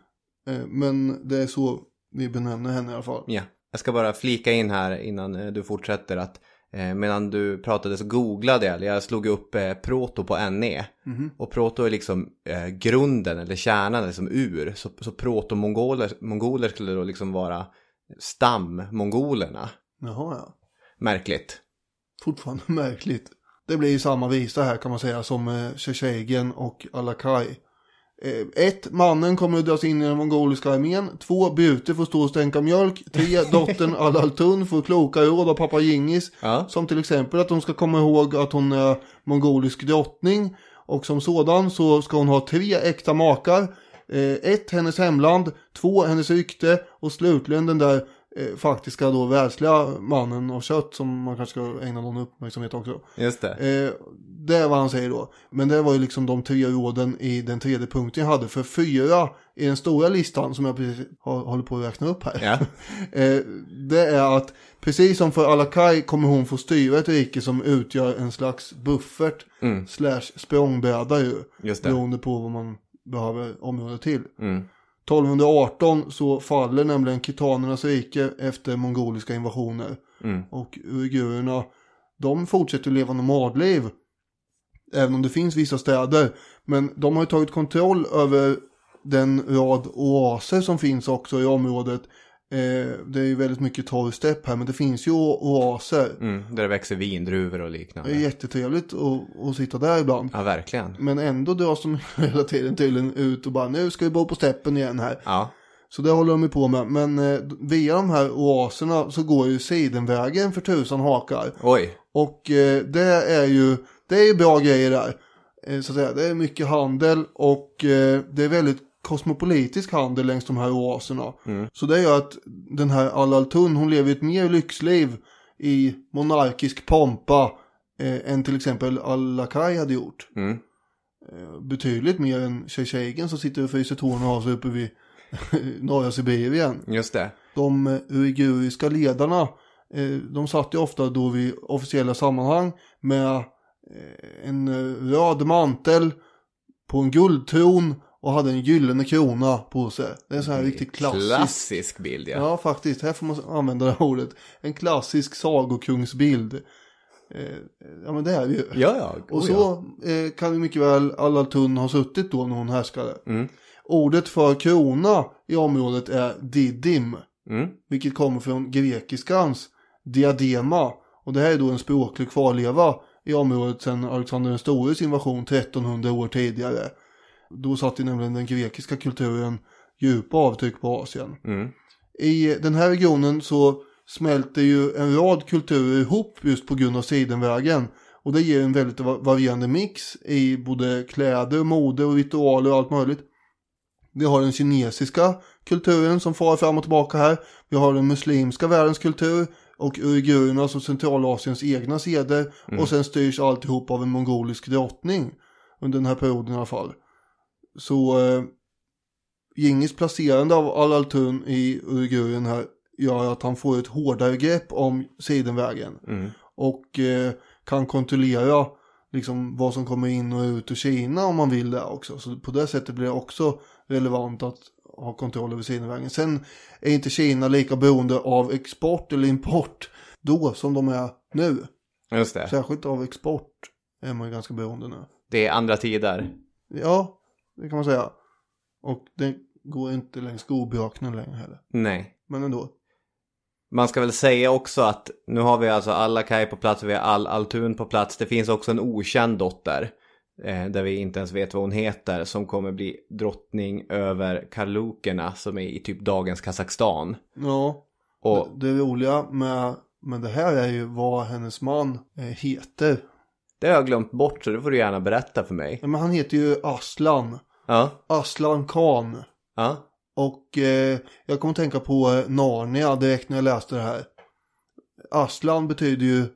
Speaker 2: Eh, men det är så vi benämner henne i alla fall.
Speaker 1: Ja. Jag ska bara flika in här innan eh, du fortsätter att eh, medan du pratade så googlade jag, jag slog upp proto på NE.
Speaker 2: Mhm.
Speaker 1: Och proto är liksom grunden eller kärnan, liksom ur. Så, så proto-mongoler mongoler skulle då liksom vara stammongolerna.
Speaker 2: Jaha ja.
Speaker 1: Märkligt.
Speaker 2: Fortfarande märkligt. Det blir ju samma visa här kan man säga som eh, och Alakai. Eh, ett, mannen kommer att dras in i den mongoliska armén. Två, Bute får stå och stänka mjölk. Tre, dottern Al-Altun får kloka råd av pappa Gingis.
Speaker 1: Ja.
Speaker 2: Som till exempel att de ska komma ihåg att hon är mongolisk drottning. Och som sådan så ska hon ha tre äkta makar. Eh, ett, hennes hemland. Två, hennes rykte. Och slutligen den där eh, faktiska då världsliga mannen av kött som man kanske ska ägna någon uppmärksamhet också.
Speaker 1: Just det.
Speaker 2: Eh, det är vad han säger då. Men det var ju liksom de tre råden i den tredje punkten jag hade. För fyra i den stora listan som jag precis har, håller på att räkna upp här.
Speaker 1: Ja.
Speaker 2: eh, det är att precis som för Alakai kommer hon få styra ett rike som utgör en slags buffert.
Speaker 1: Mm.
Speaker 2: Slash språngbräda ju.
Speaker 1: Just det.
Speaker 2: Beroende på vad man behöver området till.
Speaker 1: Mm.
Speaker 2: 1218 så faller nämligen kitanernas rike efter mongoliska invasioner.
Speaker 1: Mm.
Speaker 2: Och uigurerna, de fortsätter leva nomadliv. Även om det finns vissa städer. Men de har ju tagit kontroll över den rad oaser som finns också i området. Eh, det är ju väldigt mycket torr stepp här men det finns ju oaser.
Speaker 1: Mm. Där det växer vindruvor och
Speaker 2: Det är
Speaker 1: liknande.
Speaker 2: jättetrevligt att, att sitta där ibland.
Speaker 1: Ja, verkligen.
Speaker 2: Men ändå dras de hela tiden tydligen ut och bara nu ska vi bo på steppen igen här.
Speaker 1: Ja.
Speaker 2: Så det håller de ju på med. Men eh, via de här oaserna så går ju sidenvägen för tusan hakar.
Speaker 1: Oj.
Speaker 2: Och eh, det är ju det är ju bra grejer där. Eh, så att säga. Det är mycket handel och eh, det är väldigt kosmopolitisk handel längs de här oaserna. Så det gör att den här Al-Altun hon lever ett mer lyxliv i monarkisk pompa eh, än till exempel Al-Lakai hade gjort.
Speaker 1: Mm.
Speaker 2: Eh, betydligt mer än Tjetjenien som sitter och fryser tårna av sig uppe vid norra Sibirien.
Speaker 1: Just det.
Speaker 2: De eh, uiguriska ledarna, eh, de satt ju ofta då vid officiella sammanhang med eh, en röd mantel på en guldtron och hade en gyllene krona på sig. Det är en sån här riktigt klassisk.
Speaker 1: Klassisk bild, ja.
Speaker 2: Ja, faktiskt. Här får man använda det här ordet. En klassisk sagokungsbild. Eh, ja, men det är det ju.
Speaker 1: Ja, ja.
Speaker 2: Och
Speaker 1: Oh,
Speaker 2: så eh, kan ju mycket väl Al-Altun ha suttit då när hon härskade.
Speaker 1: Mm.
Speaker 2: Ordet för krona i området är didim.
Speaker 1: Mm.
Speaker 2: Vilket kommer från grekiskans diadema. Och det här är då en språklig kvarleva i området sedan Alexander den stores invasion 1300 år tidigare. Då satt ju nämligen den grekiska kulturen djupa avtryck på Asien.
Speaker 1: Mm.
Speaker 2: I den här regionen så smälter ju en rad kulturer ihop just på grund av sidenvägen. Och det ger en väldigt va- varierande mix i både kläder, mode och ritualer och allt möjligt. Vi har den kinesiska kulturen som far fram och tillbaka här. Vi har den muslimska världens kultur och uigurernas och centralasiens egna seder. Och sen styrs alltihop av en mongolisk drottning under den här perioden i alla fall. Så eh, Gingis placerande av Al-Altun i uiguren här gör att han får ett hårdare grepp om sidenvägen.
Speaker 1: Mm.
Speaker 2: Och eh, kan kontrollera liksom vad som kommer in och ut ur Kina om man vill det också. Så på det sättet blir det också relevant att ha kontroll över sidenvägen. Sen är inte Kina lika beroende av export eller import då som de är nu.
Speaker 1: Just det.
Speaker 2: Särskilt av export är man ju ganska beroende nu.
Speaker 1: Det är andra tider.
Speaker 2: Ja, det kan man säga. Och det går inte längs Gobiöknen längre heller.
Speaker 1: Nej.
Speaker 2: Men ändå.
Speaker 1: Man ska väl säga också att nu har vi alltså alla Kai på plats vi har all Altun på plats. Det finns också en okänd dotter. Eh, där vi inte ens vet vad hon heter. Som kommer bli drottning över Karlukerna som är i typ dagens Kazakstan.
Speaker 2: Ja,
Speaker 1: Och
Speaker 2: det, det roliga med, med det här är ju vad hennes man eh, heter.
Speaker 1: det har jag glömt bort så det får du gärna berätta för mig.
Speaker 2: Ja, Men han heter ju Aslan.
Speaker 1: Ja.
Speaker 2: Aslan Khan.
Speaker 1: Ja.
Speaker 2: Och eh, jag kommer tänka på eh, Narnia direkt när jag läste det här. Aslan betyder ju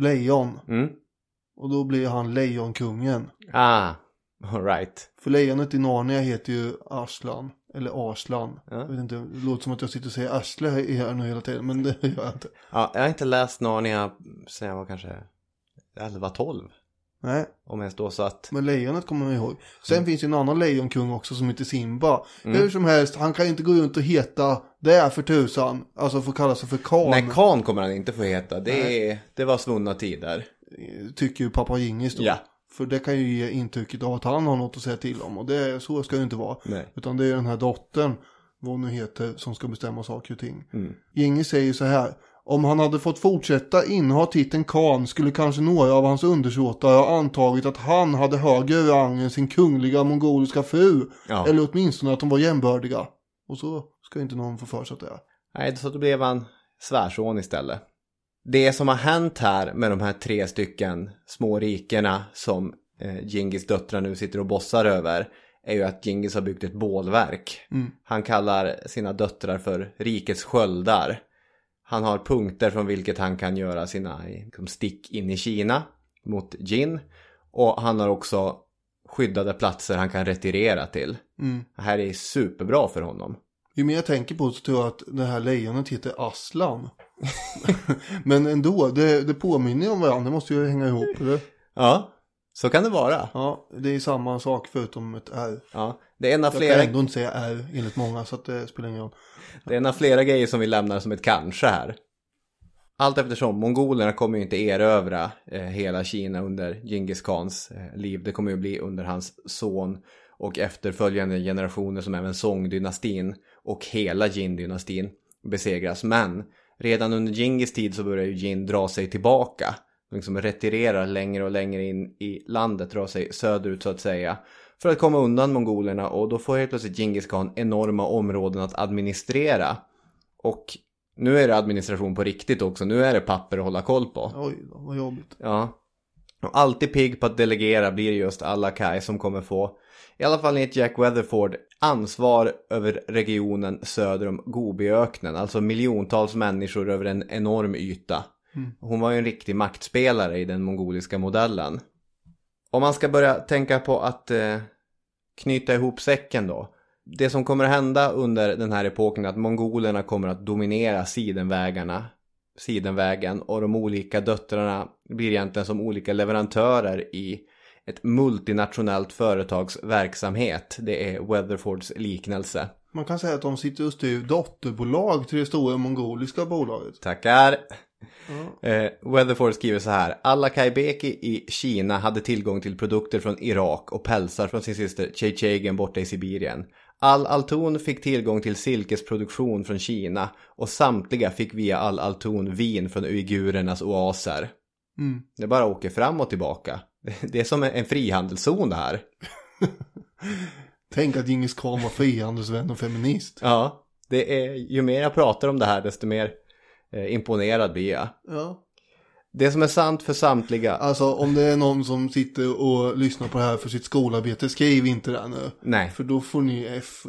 Speaker 2: lejon.
Speaker 1: Mm.
Speaker 2: Och då blir han lejonkungen.
Speaker 1: Ah. Alright.
Speaker 2: För lejonet i Narnia heter ju Aslan. Eller Aslan.
Speaker 1: Ja.
Speaker 2: Jag vet inte, det låter som att jag sitter och säger arsle här nu hela tiden. Men det gör jag inte.
Speaker 1: Ja, jag har inte läst Narnia sen jag var kanske 11-12.
Speaker 2: Nej,
Speaker 1: Om jag står så att.
Speaker 2: men lejonet kommer man ihåg. Sen finns ju en annan lejonkung också som heter Simba.
Speaker 1: Mm.
Speaker 2: Hur som helst, han kan inte gå runt och heta det för tusan. Alltså få kalla sig för Khan.
Speaker 1: Nej, Khan kommer han inte få heta. Det, är, det var svunna tider.
Speaker 2: Tycker ju pappa Gingis då.
Speaker 1: Ja.
Speaker 2: För det kan ju ge intrycket av att han har något att säga till om. Och det, så ska det inte vara.
Speaker 1: Nej.
Speaker 2: Utan det är den här dottern, vad hon nu heter, som ska bestämma saker och ting.
Speaker 1: Mm.
Speaker 2: Gingis säger så här. Om han hade fått fortsätta inneha titeln Khan skulle kanske några av hans undersåtar ha antagit att han hade högre rang än sin kungliga mongoliska fru.
Speaker 1: Ja.
Speaker 2: Eller åtminstone att de var jämbördiga. Och så ska inte någon få för sig att det är.
Speaker 1: Nej, så då blev han svärson istället. Det som har hänt här med de här tre stycken små rikena som eh, Gingis döttrar nu sitter och bossar över är ju att Gingis har byggt ett bålverk.
Speaker 2: Mm.
Speaker 1: Han kallar sina döttrar för rikets sköldar. Han har punkter från vilket han kan göra sina liksom, stick in i Kina mot Jin. Och han har också skyddade platser han kan retirera till.
Speaker 2: Mm.
Speaker 1: Det här är superbra för honom.
Speaker 2: Ju mer jag tänker på så tror jag att det här lejonet heter Aslan. Men ändå, det, det påminner om varandra. Det måste ju hänga ihop. Eller?
Speaker 1: Ja, så kan det vara.
Speaker 2: Ja, det är samma sak förutom ett R.
Speaker 1: Ja, det är en av
Speaker 2: Jag
Speaker 1: flera,
Speaker 2: kan ändå inte säga R enligt många så att det spelar ingen roll.
Speaker 1: det är en av flera grejer som vi lämnar som ett kanske här. Allt eftersom mongolerna kommer ju inte erövra eh, hela Kina under Genghis Khans eh, liv. Det kommer ju bli under hans son och efterföljande generationer som även Song-dynastin och hela Jin-dynastin besegras. Men redan under Genghis tid så börjar ju Jin dra sig tillbaka. Liksom retirerar längre och längre in i landet, drar sig söderut så att säga. För att komma undan mongolerna och då får helt plötsligt Genghis Khan enorma områden att administrera. Och nu är det administration på riktigt också, nu är det papper att hålla koll på.
Speaker 2: Oj, vad jobbigt.
Speaker 1: Ja. Och alltid pigg på att delegera blir just alla Kai som kommer få, i alla fall enligt Jack Weatherford, ansvar över regionen söder om Gobiöknen. Alltså miljontals människor över en enorm yta. Hon var ju en riktig maktspelare i den mongoliska modellen. Om man ska börja tänka på att eh, knyta ihop säcken då. Det som kommer att hända under den här epoken är att mongolerna kommer att dominera sidenvägarna sidenvägen och de olika döttrarna blir egentligen som olika leverantörer i ett multinationellt företags verksamhet. Det är Weatherfords liknelse.
Speaker 2: Man kan säga att de sitter och styr dotterbolag till det stora mongoliska bolaget.
Speaker 1: Tackar! Eh, Weatherford skriver så här. Alla Kaibeki i Kina hade tillgång till produkter från Irak och pälsar från sin syster Chechegen borta i Sibirien. Al Altun fick tillgång till silkesproduktion från Kina och samtliga fick via Al Altun vin från uigurernas oaser.
Speaker 2: Mm.
Speaker 1: Det bara åker fram och tillbaka. Det är som en frihandelszon det här.
Speaker 2: Tänk att Djingis khan var frihandelsvän och feminist.
Speaker 1: Ja, det är, ju mer jag pratar om det här desto mer imponerad blir jag.
Speaker 2: Ja.
Speaker 1: Det som är sant för samtliga.
Speaker 2: Alltså om det är någon som sitter och lyssnar på det här för sitt skolarbete, skriv inte det nu.
Speaker 1: Nej.
Speaker 2: För då får ni F.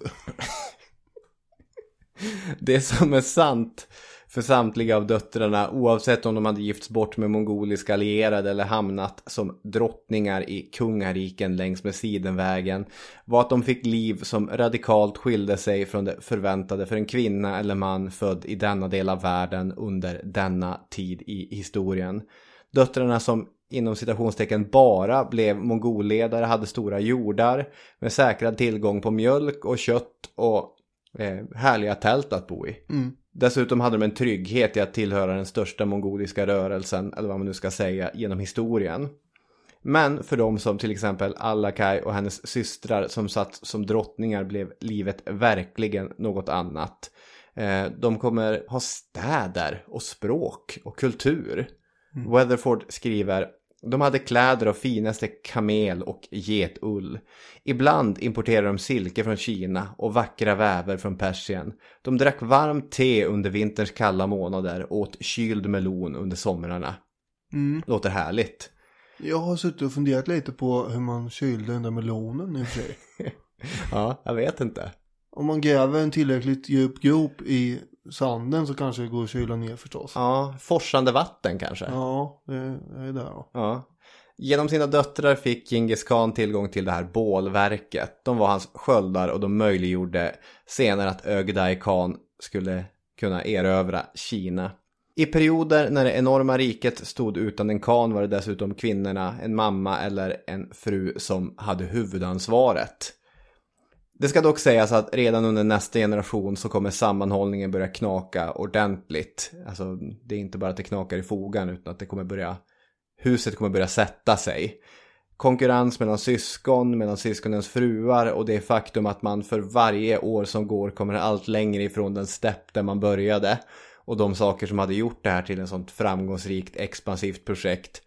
Speaker 1: Det som är sant för samtliga av döttrarna oavsett om de hade gifts bort med mongoliska allierade eller hamnat som drottningar i kungariken längs med sidenvägen var att de fick liv som radikalt skilde sig från det förväntade för en kvinna eller man född i denna del av världen under denna tid i historien. Döttrarna som inom citationstecken bara blev mongolledare hade stora jordar med säkrad tillgång på mjölk och kött och eh, härliga tält att bo i.
Speaker 2: Mm.
Speaker 1: Dessutom hade de en trygghet i att tillhöra den största mongoliska rörelsen, eller vad man nu ska säga, genom historien. Men för de som till exempel Allakai och hennes systrar som satt som drottningar blev livet verkligen något annat. Eh, de kommer ha städer och språk och kultur. Weatherford skriver de hade kläder av finaste kamel och getull. Ibland importerade de silke från Kina och vackra väver från Persien. De drack varmt te under vinterns kalla månader och åt kyld melon under somrarna.
Speaker 2: Mm.
Speaker 1: Låter härligt.
Speaker 2: Jag har suttit och funderat lite på hur man kylde den där melonen i och för sig.
Speaker 1: Ja, jag vet inte.
Speaker 2: Om man gräver en tillräckligt djup grop i sanden så kanske det går att kyla ner förstås.
Speaker 1: Ja, forsande vatten kanske.
Speaker 2: Ja, det är där då.
Speaker 1: Ja. Genom sina döttrar fick Genghis khan tillgång till det här bålverket. De var hans sköldar och de möjliggjorde senare att Ögdei khan skulle kunna erövra Kina. I perioder när det enorma riket stod utan en khan var det dessutom kvinnorna, en mamma eller en fru som hade huvudansvaret. Det ska dock sägas att redan under nästa generation så kommer sammanhållningen börja knaka ordentligt. Alltså det är inte bara att det knakar i fogan utan att det kommer börja huset kommer börja sätta sig. Konkurrens mellan syskon, mellan syskonens fruar och det faktum att man för varje år som går kommer allt längre ifrån den stepp där man började. Och de saker som hade gjort det här till ett sånt framgångsrikt expansivt projekt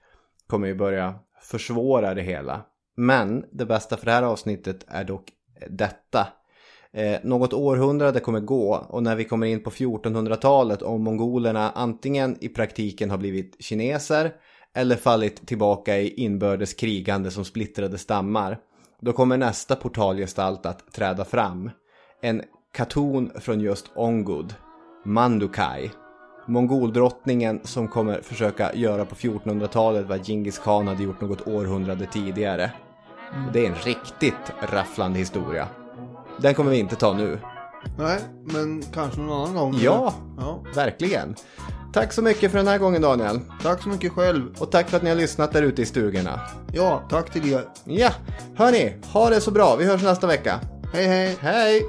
Speaker 1: kommer ju börja försvåra det hela. Men det bästa för det här avsnittet är dock detta. Eh, något århundrade kommer gå och när vi kommer in på 1400-talet om mongolerna antingen i praktiken har blivit kineser eller fallit tillbaka i inbördes krigande som splittrade stammar. Då kommer nästa portalgestalt att träda fram. En katon från just Ongud, Mandukai. Mongoldrottningen som kommer försöka göra på 1400-talet vad Genghis khan hade gjort något århundrade tidigare. Det är en riktigt rafflande historia. Den kommer vi inte ta nu.
Speaker 2: Nej, men kanske någon annan gång.
Speaker 1: Ja,
Speaker 2: ja.
Speaker 1: verkligen. Tack så mycket för den här gången Daniel.
Speaker 2: Tack så mycket själv.
Speaker 1: Och tack för att ni har lyssnat där ute i stugorna.
Speaker 2: Ja, tack till er.
Speaker 1: Ja, hörni, ha det så bra. Vi hörs nästa vecka.
Speaker 2: Hej hej.
Speaker 1: Hej!